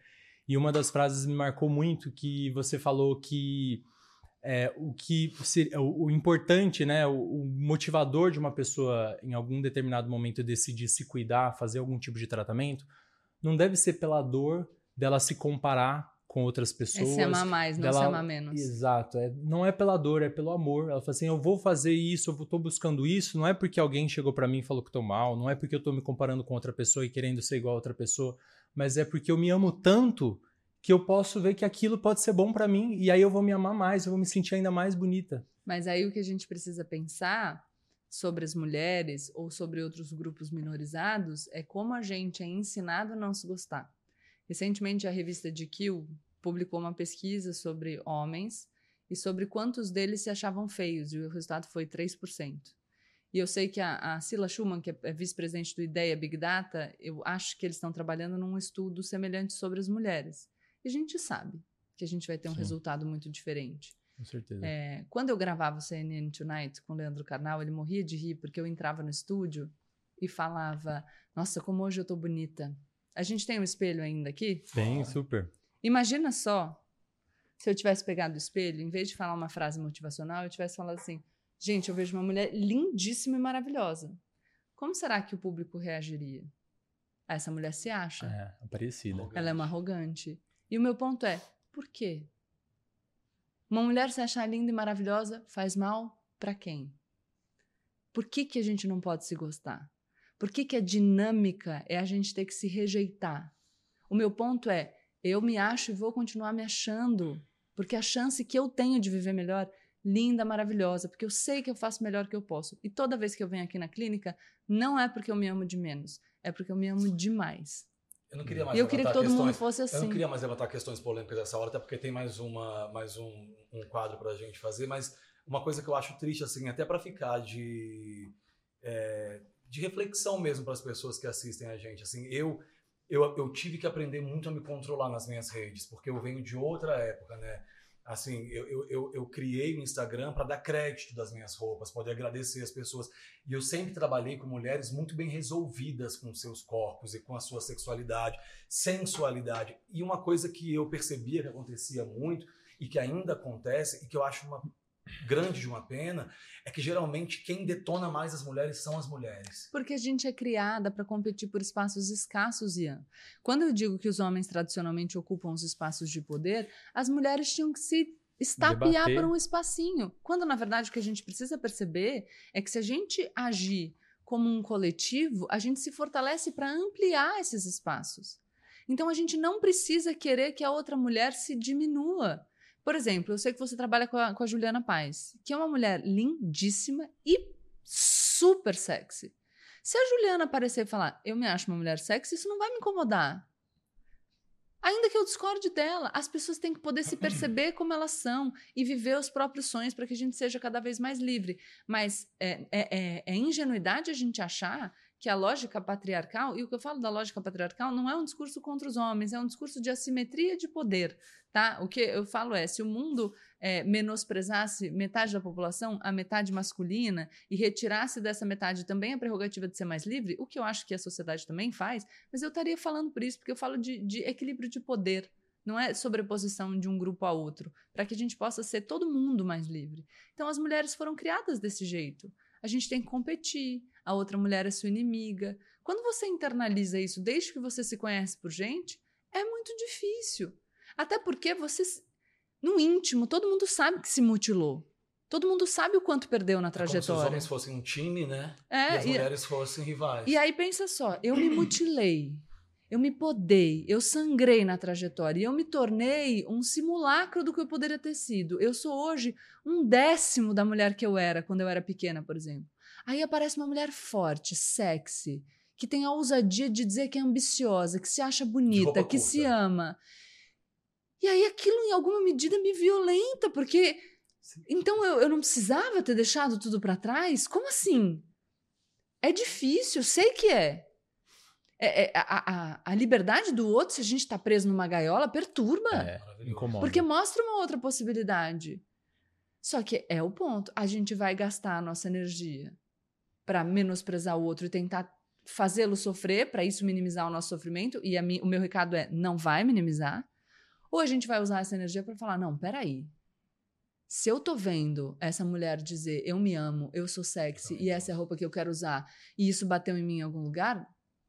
E uma das frases me marcou muito que você falou que é, o que o, o, importante, né, o, o, motivador de uma pessoa em algum determinado momento decidir se cuidar, fazer algum tipo de tratamento, não deve ser pela dor dela se comparar com outras pessoas. É se amar mais, dela... não se amar menos. Exato. É, não é pela dor, é pelo amor. Ela fala assim: eu vou fazer isso, eu estou buscando isso. Não é porque alguém chegou para mim e falou que estou mal, não é porque eu estou me comparando com outra pessoa e querendo ser igual a outra pessoa, mas é porque eu me amo tanto que eu posso ver que aquilo pode ser bom para mim e aí eu vou me amar mais, eu vou me sentir ainda mais bonita. Mas aí o que a gente precisa pensar sobre as mulheres ou sobre outros grupos minorizados é como a gente é ensinado a não se gostar. Recentemente a revista GQ publicou uma pesquisa sobre homens e sobre quantos deles se achavam feios e o resultado foi 3%. E eu sei que a, a Sila Schumann, que é, é vice-presidente do IDEA Big Data, eu acho que eles estão trabalhando num estudo semelhante sobre as mulheres. E a gente sabe que a gente vai ter um Sim. resultado muito diferente. Com certeza. É, quando eu gravava o CNN Tonight com o Leandro Carnal, ele morria de rir porque eu entrava no estúdio e falava: Nossa, como hoje eu tô bonita. A gente tem um espelho ainda aqui? Tem, super. Imagina só se eu tivesse pegado o espelho, em vez de falar uma frase motivacional, eu tivesse falado assim: Gente, eu vejo uma mulher lindíssima e maravilhosa. Como será que o público reagiria? Essa mulher se acha. É, parecida. Ela é uma arrogante. E o meu ponto é: por quê? Uma mulher se achar linda e maravilhosa faz mal para quem? Por que, que a gente não pode se gostar? Por que, que a dinâmica é a gente ter que se rejeitar? O meu ponto é: eu me acho e vou continuar me achando, porque a chance que eu tenho de viver melhor, linda, maravilhosa, porque eu sei que eu faço melhor que eu posso. E toda vez que eu venho aqui na clínica, não é porque eu me amo de menos, é porque eu me amo demais. Eu não queria mais eu queria que todo questões, mundo fosse assim. Eu não assim. queria mais levantar questões polêmicas dessa hora, até porque tem mais, uma, mais um, um quadro para a gente fazer, mas uma coisa que eu acho triste, assim, até para ficar de, é, de reflexão mesmo para as pessoas que assistem a gente. Assim, eu, eu, eu tive que aprender muito a me controlar nas minhas redes, porque eu venho de outra época, né? Assim, eu, eu, eu, eu criei o Instagram para dar crédito das minhas roupas, poder agradecer as pessoas. E eu sempre trabalhei com mulheres muito bem resolvidas com seus corpos e com a sua sexualidade, sensualidade. E uma coisa que eu percebia que acontecia muito e que ainda acontece e que eu acho uma grande de uma pena é que geralmente quem detona mais as mulheres são as mulheres. Porque a gente é criada para competir por espaços escassos, Ian. Quando eu digo que os homens tradicionalmente ocupam os espaços de poder, as mulheres tinham que se estapear por um espacinho. Quando na verdade o que a gente precisa perceber é que se a gente agir como um coletivo, a gente se fortalece para ampliar esses espaços. Então a gente não precisa querer que a outra mulher se diminua. Por exemplo, eu sei que você trabalha com a, com a Juliana Paz, que é uma mulher lindíssima e super sexy. Se a Juliana aparecer e falar, eu me acho uma mulher sexy, isso não vai me incomodar. Ainda que eu discorde dela, as pessoas têm que poder se perceber como elas são e viver os próprios sonhos para que a gente seja cada vez mais livre. Mas é, é, é, é ingenuidade a gente achar que a lógica patriarcal, e o que eu falo da lógica patriarcal não é um discurso contra os homens, é um discurso de assimetria de poder, tá? O que eu falo é, se o mundo é, menosprezasse metade da população, a metade masculina, e retirasse dessa metade também a prerrogativa de ser mais livre, o que eu acho que a sociedade também faz, mas eu estaria falando por isso, porque eu falo de, de equilíbrio de poder, não é sobreposição de um grupo a outro, para que a gente possa ser todo mundo mais livre. Então as mulheres foram criadas desse jeito. A gente tem que competir, a outra mulher é sua inimiga. Quando você internaliza isso desde que você se conhece por gente, é muito difícil. Até porque você, no íntimo, todo mundo sabe que se mutilou. Todo mundo sabe o quanto perdeu na trajetória. É como se os homens fossem um time, né? É, e as e, mulheres fossem rivais. E aí pensa só, eu me mutilei, eu me podei, eu sangrei na trajetória e eu me tornei um simulacro do que eu poderia ter sido. Eu sou hoje um décimo da mulher que eu era quando eu era pequena, por exemplo. Aí aparece uma mulher forte, sexy, que tem a ousadia de dizer que é ambiciosa, que se acha bonita, que curta. se ama. E aí aquilo, em alguma medida, me violenta, porque. Então eu, eu não precisava ter deixado tudo para trás? Como assim? É difícil, sei que é. É, é, a, a, a, liberdade do outro, se a gente está preso numa gaiola, perturba. É, porque mostra uma outra possibilidade. Só que é o ponto. A gente vai gastar a nossa energia para menosprezar o outro e tentar fazê-lo sofrer, para isso minimizar o nosso sofrimento, e mi, o meu recado é: não vai minimizar. Ou a gente vai usar essa energia para falar: não, peraí. Se eu tô vendo essa mulher dizer eu me amo, eu sou sexy e essa é a roupa que eu quero usar, e isso bateu em mim em algum lugar,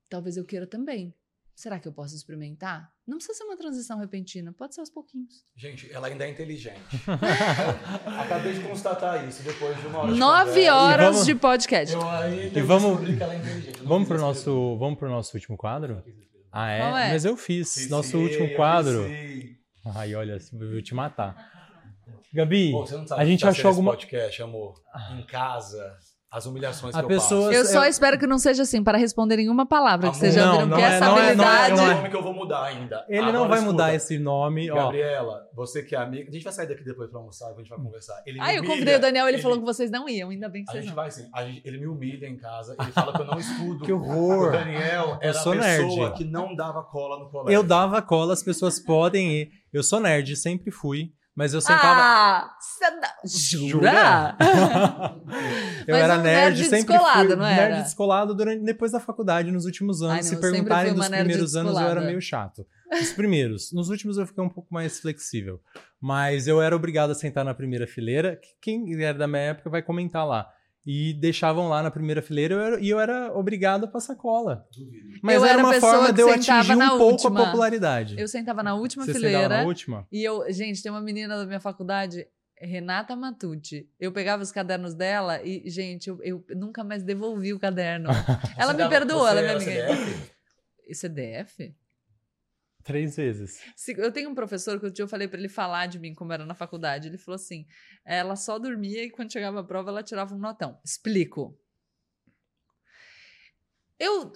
talvez eu queira também. Será que eu posso experimentar? Não precisa ser uma transição repentina, pode ser aos pouquinhos. Gente, ela ainda é inteligente. Acabei de constatar isso depois de uma hora de Nove conversa. horas vamos- de podcast. Eu aí E vamos- que ela é inteligente. Vamos pro nosso, vamos pro nosso último quadro? Ah, é? É? Mas eu fiz. nosso Sim, último eu quadro. sei. Ai, olha, eu vou te matar. Gabi, Pô, você não sabe a o que gente tá achou alguma. podcast, amor. Em casa, as humilhações A que eu pessoa- passo. Eu só eu- espero que não seja assim, para responder nenhuma palavra, que já não, viram não que é- essa não é- não é- habilidade. não É é- o nome que eu vou mudar ainda. Ele não Agora vai escuta. mudar esse nome, ó. Gabriela, você que é amiga. A gente vai sair daqui depois pra almoçar, a gente vai conversar. Ele Ah, eu humilha, convidei o Daniel, ele, falou que vocês não iam, ainda bem que A vocês gente não. vai sim. A gente- ele me humilha em casa. Ele fala que eu não estudo. Que horror. O Daniel era sou a pessoa nerd. que não dava cola no colégio. Eu dava cola, as pessoas podem ir. Eu sou nerd, sempre fui. Mas eu sentava. Ah, não- jura? eu era um nerd, nerd sempre descolado, fui não nerd era? descolado durante, depois da faculdade, nos últimos anos. Ai, não, Se perguntarem dos nerd primeiros anos, eu era meio chato. Os primeiros. Nos últimos eu fiquei um pouco mais flexível. Mas eu era obrigado a sentar na primeira fileira. que Quem era da minha época vai comentar lá. E deixavam lá na primeira fileira eu era- e eu era obrigado a passar cola. Duvido. Mas Eu era uma forma de eu atingir um pouco última. a popularidade. Eu sentava na última Você fileira. na última? E eu, gente, tem uma menina da minha faculdade, Renata Matucci. Eu pegava os cadernos dela e, gente, eu, eu nunca mais devolvi o caderno. ela me perdoou, você ela é minha amiga. CDF? Isso é DF? Três vezes. Eu tenho um professor que eu falei pra ele falar de mim como era na faculdade. Ele falou assim: ela só dormia e quando chegava a prova ela tirava um notão. Explico. Eu.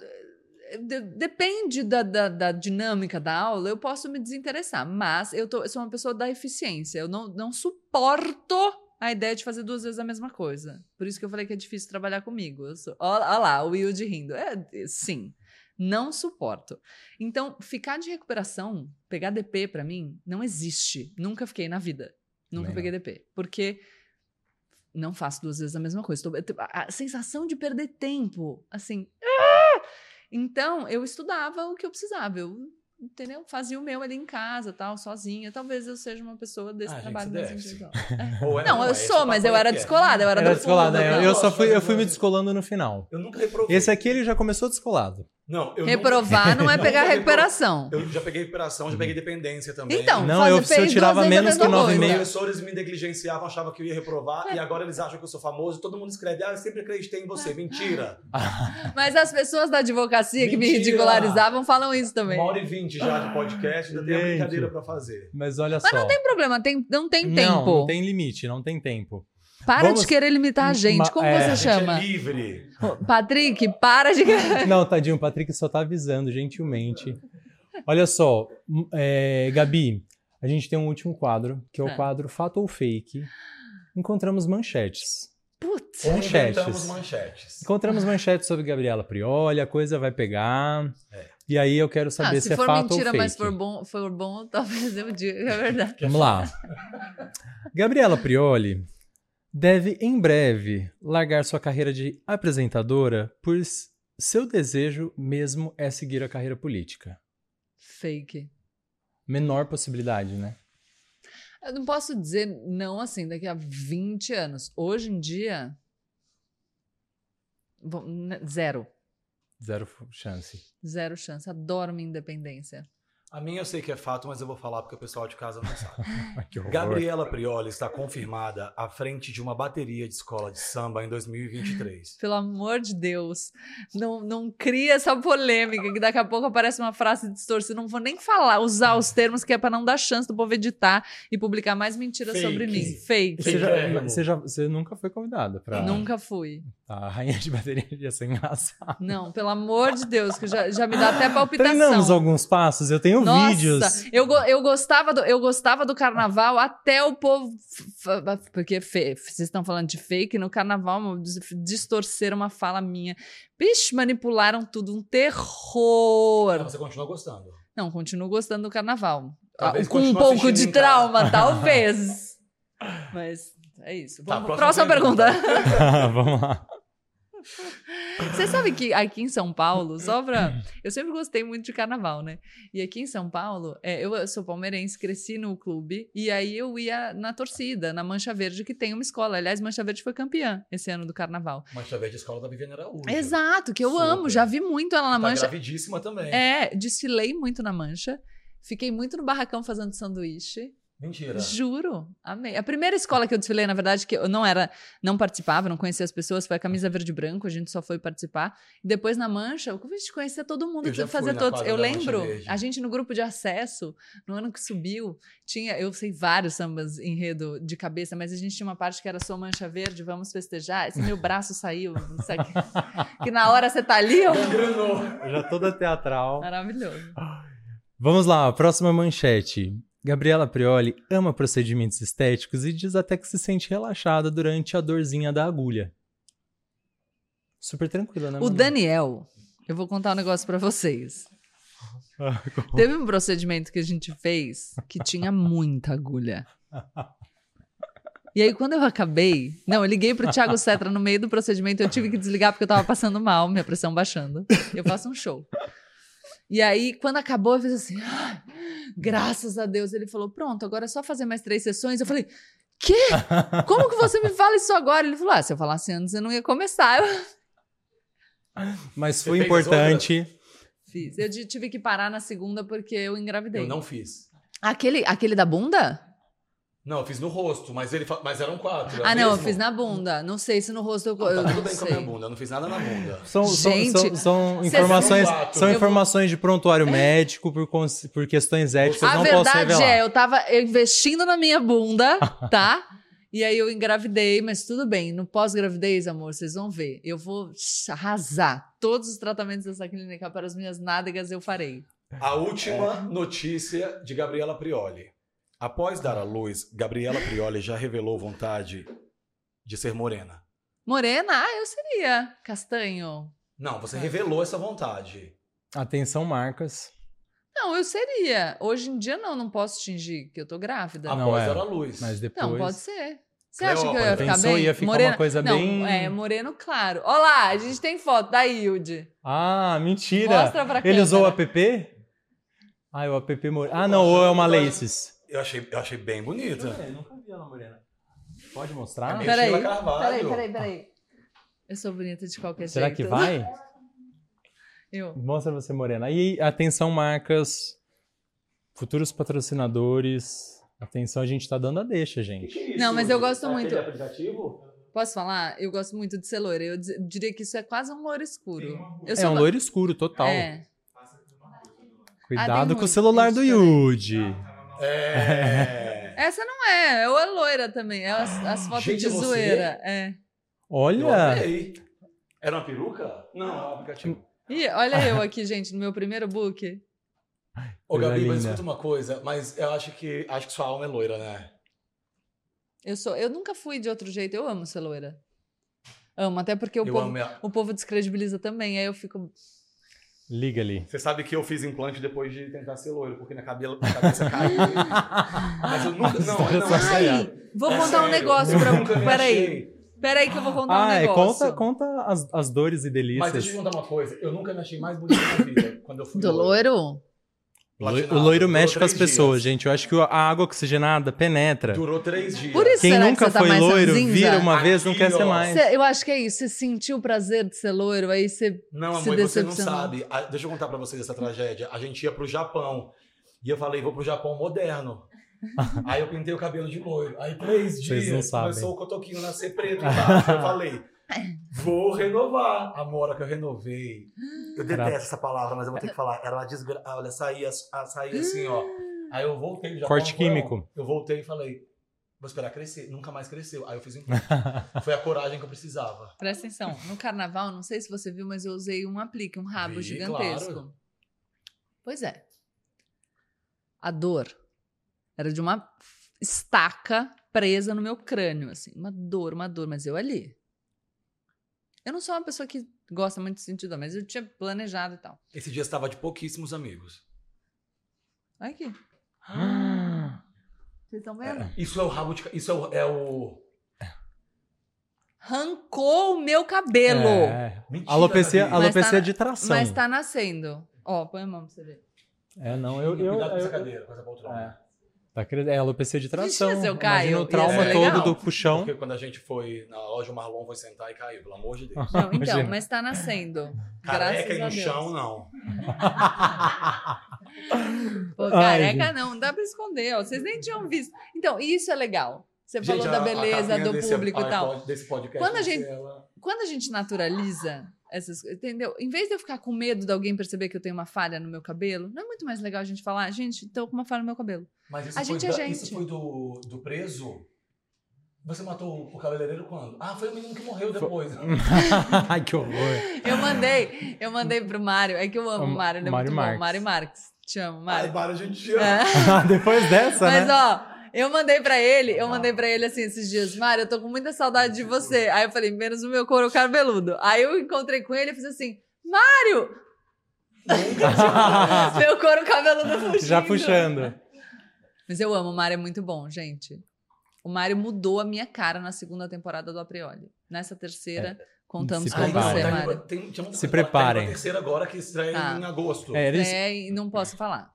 de- depende da, da, da dinâmica da aula, eu posso me desinteressar, mas eu, tô, eu sou uma pessoa da eficiência. Eu não, não suporto a ideia de fazer duas vezes a mesma coisa. Por isso que eu falei que é difícil trabalhar comigo. Olha lá, o Wilde rindo. É, sim, não suporto. Então, ficar de recuperação, pegar DP pra mim, não existe. Nunca fiquei na vida. Nunca peguei DP. Porque não faço duas vezes a mesma coisa. Eu a sensação de perder tempo, assim. ah! Então, eu estudava o que eu precisava. Eu, entendeu? Fazia o meu ali em casa, tal, sozinha. Talvez eu seja uma pessoa desse Ah, trabalho mais individual. Ou é, Não, eu é, sou, mas eu era é. descolada, eu era, Era do descolado, fundo, né? não. Eu só fui, eu fui me eu- descolando no final. Eu nunca reprovei. Esse aqui ele já começou descolado. Não, eu Reprovar nunca- não é pegar recuperação. Eu já peguei recuperação, já peguei dependência também. Então, Não, eu- se eu tirava menos que mesma nove e Os coisa. meio- professores me negligenciavam, achavam que eu ia reprovar, e agora eles acham que eu sou famoso. Todo mundo escreve, ah, eu sempre acreditei em você. Mentira. Mas as pessoas da advocacia que me Mentira. ridicularizavam falam isso também. Uma hora e vinte já de podcast, ainda tem brincadeira pra fazer. Mas olha Mas só. não tem problema, tem, não tem Não, tempo. não tem limite, não tem tempo. Para Vamos- de querer limitar a gente. Como é, você gente chama? é livre. Patrick, para de. Não, tadinho, o Patrick só tá avisando gentilmente. Olha só, é, Gabi, a gente tem um último quadro, que é o Tá. quadro Fato ou Fake. Encontramos manchetes. Putz. Manchetes. inventamos manchetes. Encontramos manchetes sobre Gabriela Prioli, a coisa vai pegar. É. E aí eu quero saber Ah, se, se é for fato mentira, ou fake. mas for bom, for bom, talvez eu diga que é verdade. Vamos lá. Gabriela Prioli deve em breve largar sua carreira de apresentadora, pois seu desejo mesmo é seguir a carreira política. Fake. Menor possibilidade, né? Eu não posso dizer não assim daqui a 20 anos. Hoje em dia. né, Zero. Zero chance. Zero chance. Adoro minha independência. A minha eu sei que é fato, mas eu vou falar porque o pessoal de casa não sabe. Gabriela Prioli está confirmada à frente de uma bateria de escola de samba em 2023. Pelo amor de Deus. Não, não cria essa polêmica, que daqui a pouco aparece uma frase distorcida. Não vou nem falar, usar os termos que é para não dar chance do povo editar e publicar mais mentiras Fake. sobre mim. Fake. Você, já, você, já- você nunca foi convidada pra. Nunca fui. A rainha de bateria ia ser engraçado. Não, pelo amor de Deus, que já, já me dá até palpitação. Treinamos alguns passos, eu tenho Nossa, vídeos. Eu, eu, gostava do, eu gostava do carnaval até o povo. Porque fe- vocês estão falando de fake, no carnaval dis- distorceram uma fala minha. Bicho, manipularam tudo, um terror. você continua gostando. Não, continuo gostando do carnaval. Talvez Com um pouco de trauma, talvez. Mas é isso. Tá, Vamos, próxima próxima pergunta. Vamos lá. Você sabe que aqui em São Paulo, só pra. Eu sempre gostei muito de carnaval, né? E aqui em São Paulo, é, eu sou palmeirense, cresci no clube, e aí eu ia na torcida, na Mancha Verde, que tem uma escola. Aliás, Mancha Verde foi campeã esse ano do carnaval. Mancha Verde, escola da Viviane Araújo. Exato, que eu Super. amo, já vi muito ela na Tá Mancha. gravidíssima também. É, desfilei muito na Mancha. Fiquei muito no barracão fazendo sanduíche. Mentira. Juro, amei. A primeira escola que eu desfilei, na verdade, que eu não era, não participava, não conhecia as pessoas, foi a camisa verde e branco, a gente só foi participar. E depois na mancha, eu comecei a conhecer todo mundo, Eu que fazer todos. Eu lembro, a gente no grupo de acesso, no ano que subiu, tinha, eu sei vários sambas enredo de cabeça, mas a gente tinha uma parte que era sua mancha verde, vamos festejar. Esse meu braço saiu, isso aqui, que na hora você tá ali, ó. Já toda teatral. Maravilhoso. Vamos lá, próxima manchete. Gabriela Prioli ama procedimentos estéticos e diz até que se sente relaxada durante a dorzinha da agulha. Super tranquila, né? O Manu? Daniel, eu vou contar um negócio pra vocês. Ah, Teve um procedimento que a gente fez que tinha muita agulha. E aí, quando eu acabei. Não, eu liguei pro Thiago Cetra no meio do procedimento. Eu tive que desligar porque eu tava passando mal, minha pressão baixando. Eu faço um show. E aí, quando acabou, eu fiz assim. "Ah, graças a Deus. Ele falou: pronto, agora é só fazer mais três sessões. Eu falei: quê? Como que você me fala isso agora? Ele falou: ah, se eu falasse antes, eu não ia começar. Mas foi importante. fiz. Eu tive que parar na segunda porque eu engravidei. Eu não fiz. Aquele, aquele da bunda? Não, eu fiz no rosto, mas, ele fa- mas eram quatro. é Ah, não, eu mesmo? fiz na bunda. Não sei se no rosto eu, eu tá tudo não bem com a sei. minha bunda, eu não fiz nada na bunda. São, são- Gente, são, são vocês informações, são são Eu informações de prontuário médico por, por questões éticas. A não posso verdade revelar. é, eu tava investindo na minha bunda, tá? E aí eu engravidei, mas tudo bem. No pós-gravidez, amor, vocês vão ver. Eu vou arrasar. Todos os tratamentos dessa clínica para as minhas nádegas eu farei. A última notícia de Gabriela Prioli. Após dar à luz, Gabriela Prioli já revelou vontade de ser morena. Morena? Ah, eu seria. Castanho? Não, você revelou essa vontade. Atenção, marcas. Não, eu seria. Hoje em dia não, não posso fingir que eu tô grávida. Não, Após é. dar à luz. Mas depois. Não, pode ser. Você acha que eu ia ficar Pensou, bem? ia ficar uma coisa não, bem- É, moreno claro. Olha lá, a gente tem foto da Hilde. Ah, mentira. Mostra pra Ele câmera. usou o app? Ah, é o app morena. Ah, não, ou é uma Laces. Eu achei, eu achei bem bonita. Eu nunca vi ela morena. Pode mostrar? É meio Peraí, Sheila Carvalho. peraí, peraí, peraí. Eu sou bonita de qualquer Será jeito. que vai? Eu. Mostra você morena. Aí, atenção, marcas, futuros patrocinadores. Atenção, a gente tá dando a deixa, gente. Não, mas eu gosto muito. aplicativo? Posso falar? Eu gosto muito de ser loira. Eu diria que isso é quase um loiro escuro. Eu É um loiro escuro, total. É. Cuidado Ah, com o muito, celular tem do diferente. É. Essa não é, ou é loira também. É as, as fotos Gente, de é você? zoeira. É. Olha. Era uma peruca? Não, é um aplicativo. Ih, olha eu aqui, gente, no meu primeiro book. Ô, Gabi, mas escuta uma coisa, mas eu acho que acho que sua alma é loira, né? Eu sou, eu nunca fui de outro jeito. Eu amo ser loira. Amo, até porque o, eu povo, o povo descredibiliza também. Aí eu fico. Liga ali. Você sabe que eu fiz implante depois de tentar ser loiro, porque minha, cabelo, minha cabeça caiu. mas eu nunca. Não, não, é sai. sério. Ai, vou É contar um sério, negócio eu pra. me Peraí. Peraí que eu vou contar Ah, um é, negócio. conta, conta as, as dores e Mas delícias. deixa eu te contar uma coisa. Eu nunca me achei mais bonito na vida quando eu fui Do loiro? O loi- Platinado. o loiro mexe com as pessoas, dias. gente. Eu acho que a água oxigenada penetra. Durou três dias. Por isso Quem será nunca que você foi tá mais loiro, ranzinza? vira uma vez, não Aqui, quer ser ó. mais. Cê- eu acho que é isso. Você sentiu o prazer de ser loiro, aí você. Não, Se amor, você não sabe. Deixa eu contar pra vocês essa tragédia. A gente ia pro Japão. E eu falei, vou pro Japão moderno. Aí eu pintei o cabelo de loiro. Aí três Vocês não dias sabem. começou o cotoquinho nascer preto. Eu falei, vou renovar. A hora que eu renovei. Eu detesto Caraca. essa palavra, mas eu vou ter que falar. Era uma desgraça. Olha, saía, ah, saía assim, ó. Aí eu voltei Japão. Corte químico. Eu voltei e falei, vou esperar crescer. Nunca mais cresceu. Aí eu fiz um. Foi a coragem que eu precisava. Presta atenção. No carnaval, não sei se você viu, mas eu usei um aplique, um rabo Vi, gigantesco. claro. Pois é. A dor era de uma estaca presa no meu crânio, assim. Uma dor, uma dor, mas eu ali. Eu não sou uma pessoa que gosta muito de sentir dor, mas eu tinha planejado e tal. Esse dia estava de pouquíssimos amigos. Olha aqui. Vocês estão vendo? Isso é o rabo de. Isso é o. É o... arrancou o meu cabelo. É. Mentira, Alopecia, tá- de tração. Mas tá nascendo. Ó, põe a mão pra você ver. É, não, eu. eu, Cuidado com essa eu- cadeira, com essa poltrona. é. Tá cre- é alopecia de tração. Vixe, seu Caio, Imagina o trauma ser todo legal. do puxão. Porque quando a gente foi na loja, o Marlon foi sentar e caiu, pelo amor de Deus. Não, então, Imagina. mas tá nascendo. Careca e no chão, não. Pô, Ai, careca gente. não, não dá pra esconder, ó. Vocês nem tinham visto. Então, isso é legal. Você Gente, falou da beleza do público e tal. iPod- Desse podcast Quando a gente- Quando a gente naturaliza essas coisas, entendeu? Em vez de eu ficar com medo de alguém perceber que eu tenho uma falha no meu cabelo, não é muito mais legal a gente falar, gente, tô com uma falha no meu cabelo. Mas isso A foi, gente é da- gente. isso foi do, do preso? Você matou o cabeleireiro quando? Ah, foi o menino que morreu depois. Ai, que horror. Eu mandei, eu mandei pro Mário. É que eu amo O Mário, ele é Mário muito Marques. bom. Mário Marques. Te amo, Ai, Mário. a gente te ama. É. Depois dessa, Mas, né? ó, eu mandei pra ele, eu mandei pra ele assim esses dias, Mário, eu tô com muita saudade de você. Aí eu falei, menos o meu couro cabeludo. Aí eu encontrei com ele e fiz assim, Mário! meu couro cabeludo fugindo. Já puxando. Mas eu amo, o Mário é muito bom, gente. O Mário mudou a minha cara na segunda temporada do Aprioli. Nessa terceira, contamos Se com você, Mário. tem, Se preparem. Tem uma terceira agora que estreia Tá. em agosto. É, eles... É, e não posso falar.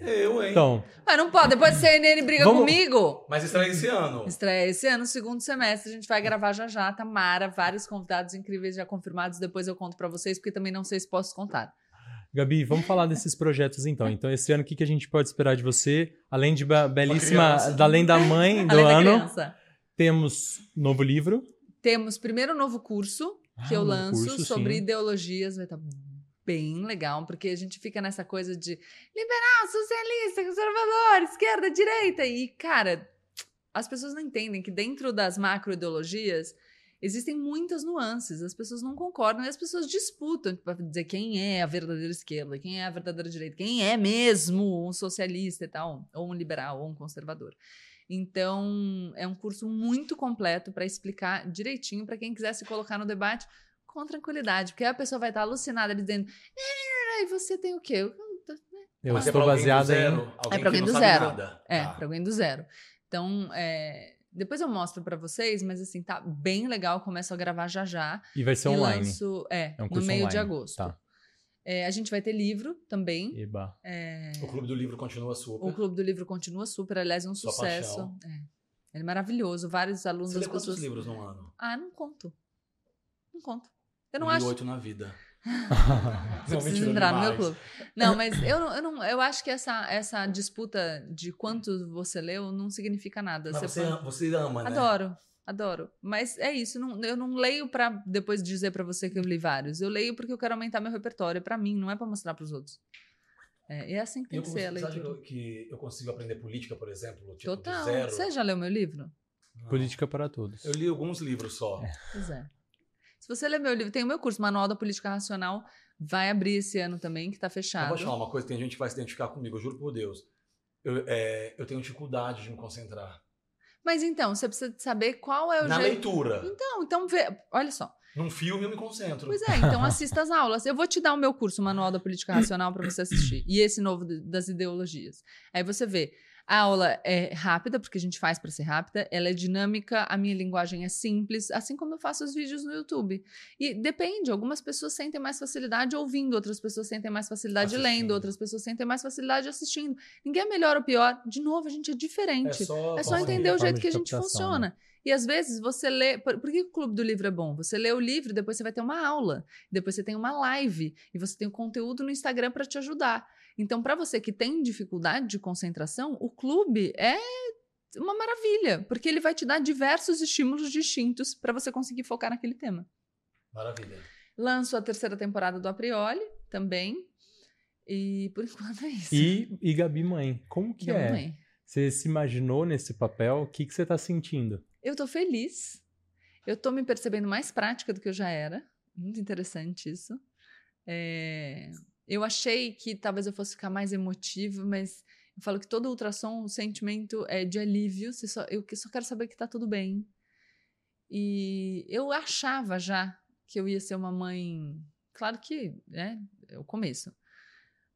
Eu, hein? Então, Mas não pode, depois a CNN briga Vamos- comigo. Mas estreia esse ano. Estreia esse ano, segundo semestre, a gente vai gravar já já, Tamara, vários convidados incríveis já confirmados, depois eu conto pra vocês, porque também não sei se posso contar. Gabi, vamos falar desses projetos então. Então, esse ano, o que, que a gente pode esperar de você? Além de belíssima, da além da mãe do Além da ano, criança. temos novo livro. Temos primeiro um novo curso que Ah, eu lanço curso, sobre sim. ideologias, vai estar bem legal, porque a gente fica nessa coisa de liberal, socialista, conservador, esquerda, direita. E, cara, as pessoas não entendem que dentro das macroideologias existem muitas nuances. As pessoas não concordam e as pessoas disputam para dizer quem é a verdadeira esquerda, quem é a verdadeira direita, quem é mesmo um socialista e tal, ou um liberal, ou um conservador. Então, é um curso muito completo para explicar direitinho para quem quiser se colocar no debate com tranquilidade, porque a pessoa vai estar alucinada dizendo: "Eh, e você tem o quê? Eu- Eu Mas é estou pra alguém do baseada em. É que alguém do zero. nada. É, Tá. para alguém do zero. Então, é, depois eu mostro para vocês, mas assim, tá bem legal. Começo a gravar já já. E vai ser e online. lanço, é, É um no meio de online. agosto. Tá. É, a gente vai ter livro também. Eba. É, O Clube do Livro continua super. o Clube do Livro continua super, aliás, é um Sua sucesso. É. Ele é maravilhoso. Vários alunos, Você lê as quantos pessoas. livros no ano? Ah, não conto. Não conto. Eu não li acho. oito na vida. Você precisa entrar no meu clube. Não, mas eu, não, eu, não, eu acho que essa, essa disputa de quanto você leu não significa nada. Você você, pode- ama, você ama, né? Adoro, adoro. Mas é isso, não- eu não leio pra depois dizer pra você que eu li vários. Eu leio porque eu quero aumentar meu repertório. Pra mim, não é pra mostrar pros outros. É, e é assim que tem eu, que ser a consigo- você acha leitura. que eu, consigo aprender política, por exemplo? Tipo, Total. do zero? Você já leu meu livro? Não. Política para todos. Eu li alguns livros só. Pois é. Se você ler meu livro, tem o meu curso, Manual da Política Racional, vai abrir esse ano também, que tá Eu fechado. vou te falar uma coisa, tem gente que vai se identificar comigo, eu juro por Deus. Eu, é, eu tenho dificuldade de me concentrar. Mas então, você precisa saber qual é o Na jeito. leitura. Então, então vê. Olha só. Num filme eu me concentro. Pois é, então assista as aulas. Eu vou te dar o meu curso, Manual da Política Racional, para você assistir. E esse novo das ideologias. Aí você vê. A aula é rápida, porque a gente faz para ser rápida. Ela é dinâmica, a minha linguagem é simples, assim como eu faço os vídeos no YouTube. E depende, algumas pessoas sentem mais facilidade ouvindo, outras pessoas sentem mais facilidade Assistindo. lendo, outras pessoas sentem mais facilidade assistindo. Ninguém é melhor ou pior. De novo, a gente é diferente. só, É só forma de- entender o jeito que a gente captação, funciona. né? E às vezes você lê. Por, por que o Clube do Livro é bom? Você lê o livro, depois você vai ter uma aula, depois você tem uma live, e você tem o conteúdo no Instagram para te ajudar. Então, para você que tem dificuldade de concentração, o clube é uma maravilha, porque ele vai te dar diversos estímulos distintos para você conseguir focar naquele tema. Maravilha. Lanço a terceira temporada do Aprioli também. E por enquanto é isso. E, e Gabi Mãe, como que Minha é? mãe. Você se imaginou nesse papel? O que, que você tá sentindo? Eu tô feliz. Eu tô me percebendo mais prática do que eu já era. Muito interessante isso. É, Eu achei que talvez eu fosse ficar mais emotiva, mas eu falo que todo ultrassom, o sentimento é de alívio. Só, eu só quero saber que tá tudo bem. E eu achava já que eu ia ser uma mãe. Claro que né, é o começo.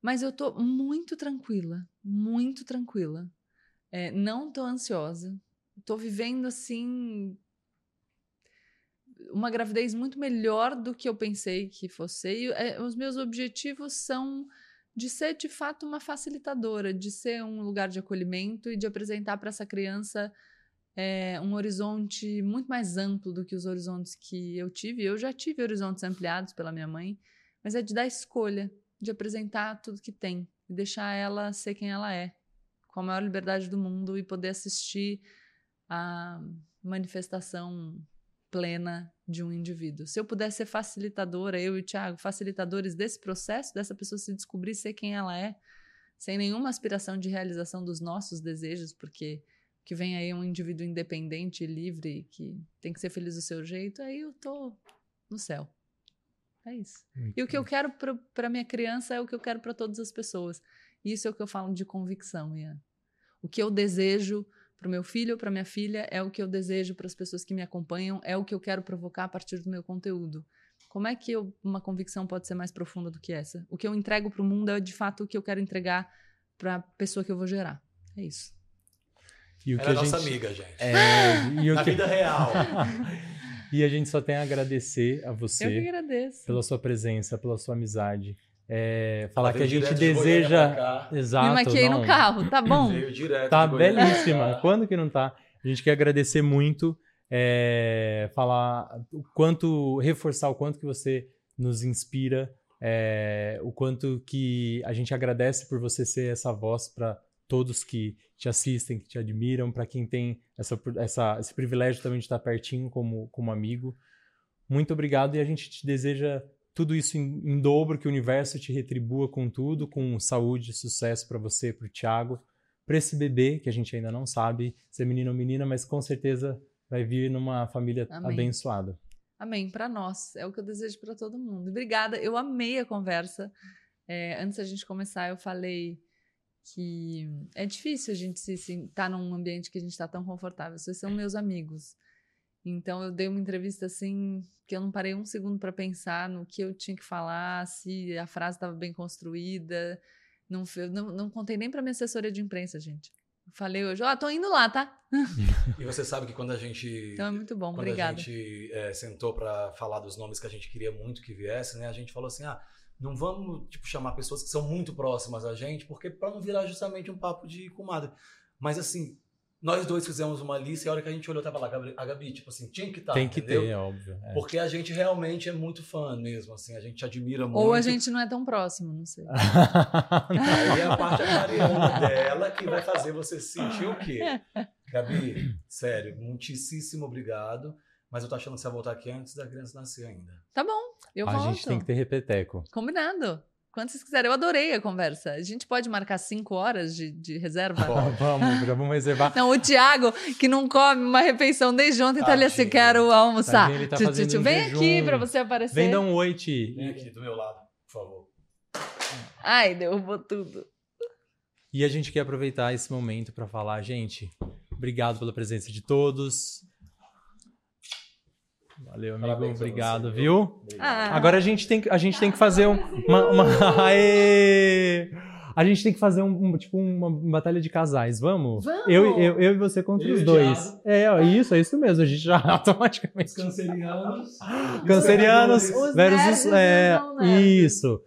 Mas eu tô muito tranquila, muito tranquila. É, não tô ansiosa. Tô vivendo assim. Uma gravidez muito melhor do que eu pensei que fosse. E, é, os meus objetivos são de ser de fato uma facilitadora, de ser um lugar de acolhimento e de apresentar para essa criança é, um horizonte muito mais amplo do que os horizontes que eu tive. Eu já tive horizontes ampliados pela minha mãe, mas é de dar escolha, de apresentar tudo que tem e deixar ela ser quem ela é, com a maior liberdade do mundo e poder assistir a manifestação plena de um indivíduo. Se eu pudesse ser facilitadora, eu e o Thiago, facilitadores desse processo, dessa pessoa se descobrir ser quem ela é, sem nenhuma aspiração de realização dos nossos desejos, porque que vem aí um indivíduo independente, livre, que tem que ser feliz do seu jeito, aí eu tô no céu. É isso. Muito e o que eu quero para minha criança é o que eu quero para todas as pessoas. Isso é o que eu falo de convicção, Ian. O que eu desejo para o meu filho ou para minha filha é o que eu desejo para as pessoas que me acompanham, é o que eu quero provocar a partir do meu conteúdo. Como é que eu, uma convicção pode ser mais profunda do que essa? O que eu entrego para o mundo é de fato o que eu quero entregar para a pessoa que eu vou gerar. É isso. E o Ela que é a nossa gente... amiga, gente. É, e o Na que... vida real. e a gente só tem a agradecer a você. Eu que agradeço. Pela sua presença, pela sua amizade. É, falar que a gente deseja. De Exato. Me maquiei não. no carro, tá bom? Veio direto. Tá belíssima. Quando que não tá? A gente quer agradecer muito, é, falar o quanto, reforçar o quanto que você nos inspira, é, o quanto que a gente agradece por você ser essa voz para todos que te assistem, que te admiram, para quem tem essa, essa, esse privilégio também de estar pertinho como, como amigo. Muito obrigado e a gente te deseja tudo isso em, em, dobro, que o universo te retribua com tudo, com saúde sucesso para você, para o Thiago, para esse bebê, que a gente ainda não sabe se é menino ou menina, mas com certeza vai vir numa família Amém. abençoada. Amém, para nós, é o que eu desejo para todo mundo. Obrigada, eu amei a conversa. É, antes da gente começar, eu falei que é difícil a gente se estar tá num ambiente que a gente está tão confortável. Vocês são meus amigos. Então eu dei uma entrevista assim que eu não parei um segundo para pensar no que eu tinha que falar, se a frase estava bem construída. Não, não, não contei nem para minha assessoria de imprensa, gente. falei hoje, ó, oh, tô indo lá, tá? e você sabe que quando a gente. Então é muito bom, quando obrigada. a gente é, sentou para falar dos nomes que a gente queria muito que viesse, né? A gente falou assim: ah, não vamos tipo, chamar pessoas que são muito próximas a gente, porque para não virar justamente um papo de comadre. Mas assim, nós dois fizemos uma lista e a hora que a gente olhou, tava lá, a Gabi, tipo assim, tinha que estar. Tá, Tem que entendeu? ter, é óbvio. É. Porque a gente realmente é muito fã mesmo, assim, a gente admira muito. Ou a gente não é tão próximo, não sei. Aí é a parte aquariana dela que vai fazer você sentir o quê? Gabi, sério, muitíssimo obrigado. Mas eu tô achando que você vai voltar aqui antes da criança nascer ainda. Tá bom, eu a volto. A gente tem que ter repeteco. Combinado. Quando vocês quiserem. Eu adorei a conversa. A gente pode marcar cinco horas de, de reserva? vamos, já vamos reservar. Não, o Thiago, que não come uma refeição desde ontem, tá ali assim, quero almoçar. Tadinho, tá tio, tio, vem jejum. aqui pra você aparecer. Vem dar um oi, Ti. Vem aqui do meu lado, por favor. Ai, derrubou tudo. E a gente quer aproveitar esse momento para falar, gente, obrigado pela presença de todos. Valeu, amigo. Parabéns Obrigado, você, viu? Ah. Agora a gente tem, a gente tem que fazer um, uma. uma... Aê! A gente tem que fazer um, tipo uma batalha de casais, vamos? Vamos! Eu, eu, eu e você contra eu os dois. É, ó, isso, é isso mesmo. A gente já automaticamente. Os cancerianos. cancerianos os versus. É, isso.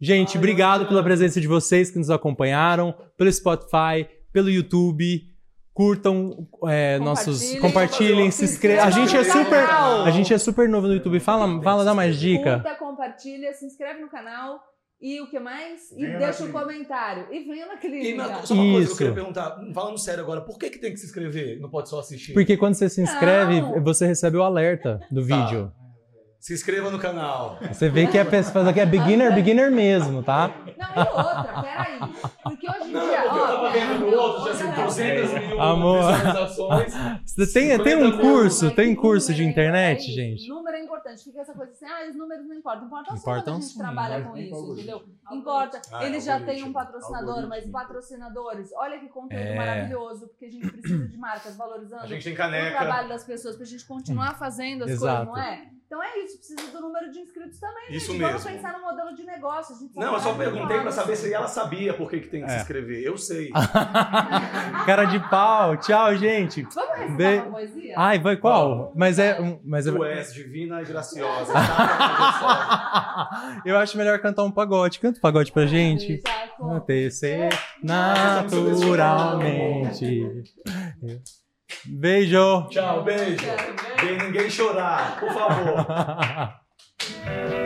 Gente, obrigado pela presença de vocês que nos acompanharam, pelo Spotify, pelo YouTube curtam é, nossos compartilhem se inscrevam a gente é super a gente é super novo no YouTube fala fala dá mais dica curta compartilha se inscreve no canal e o que mais? E venha deixa um comentário. E venha na clínica. E na, só uma Isso. coisa que eu queria perguntar, falando sério agora, por que, que tem que se inscrever? Não pode só assistir? Porque quando você se inscreve, Não. você recebe o alerta do tá. vídeo. Se inscreva no canal. Você vê que a pessoa aqui é beginner, beginner mesmo, tá? Não, e outra, peraí. Porque hoje em não, dia. Ó, eu tava vendo no outro, já são 200 mil Amor. visualizações. Você tem, tem um curso, tem curso de internet, é gente? Número é importante. Fica essa coisa assim, ah, os números não importam. Importa só quando a gente sim, trabalha com isso, entendeu? Importa. Ah, Eles já têm um patrocinador, mas patrocinadores, olha que conteúdo é. maravilhoso, porque a gente precisa de marcas valorizando a gente tem caneca. o trabalho das pessoas, pra gente continuar fazendo as Exato. coisas, não é? Então é isso, precisa do número de inscritos também. Isso gente. mesmo. Vamos pensar no modelo de negócio. A gente Não, eu só perguntei pra saber isso. se ela sabia por que, que tem que se É. inscrever. Eu sei. Cara de pau. Tchau, gente. Vamos recitar Be- uma poesia? Ai, vai qual? Mas é. um- Mas é... Tu és divina e graciosa. Tá? Eu acho melhor cantar um pagode. Canta um pagode pra gente. Deixa com- Beijo. Tchau, beijo. Vem ninguém chorar, por favor.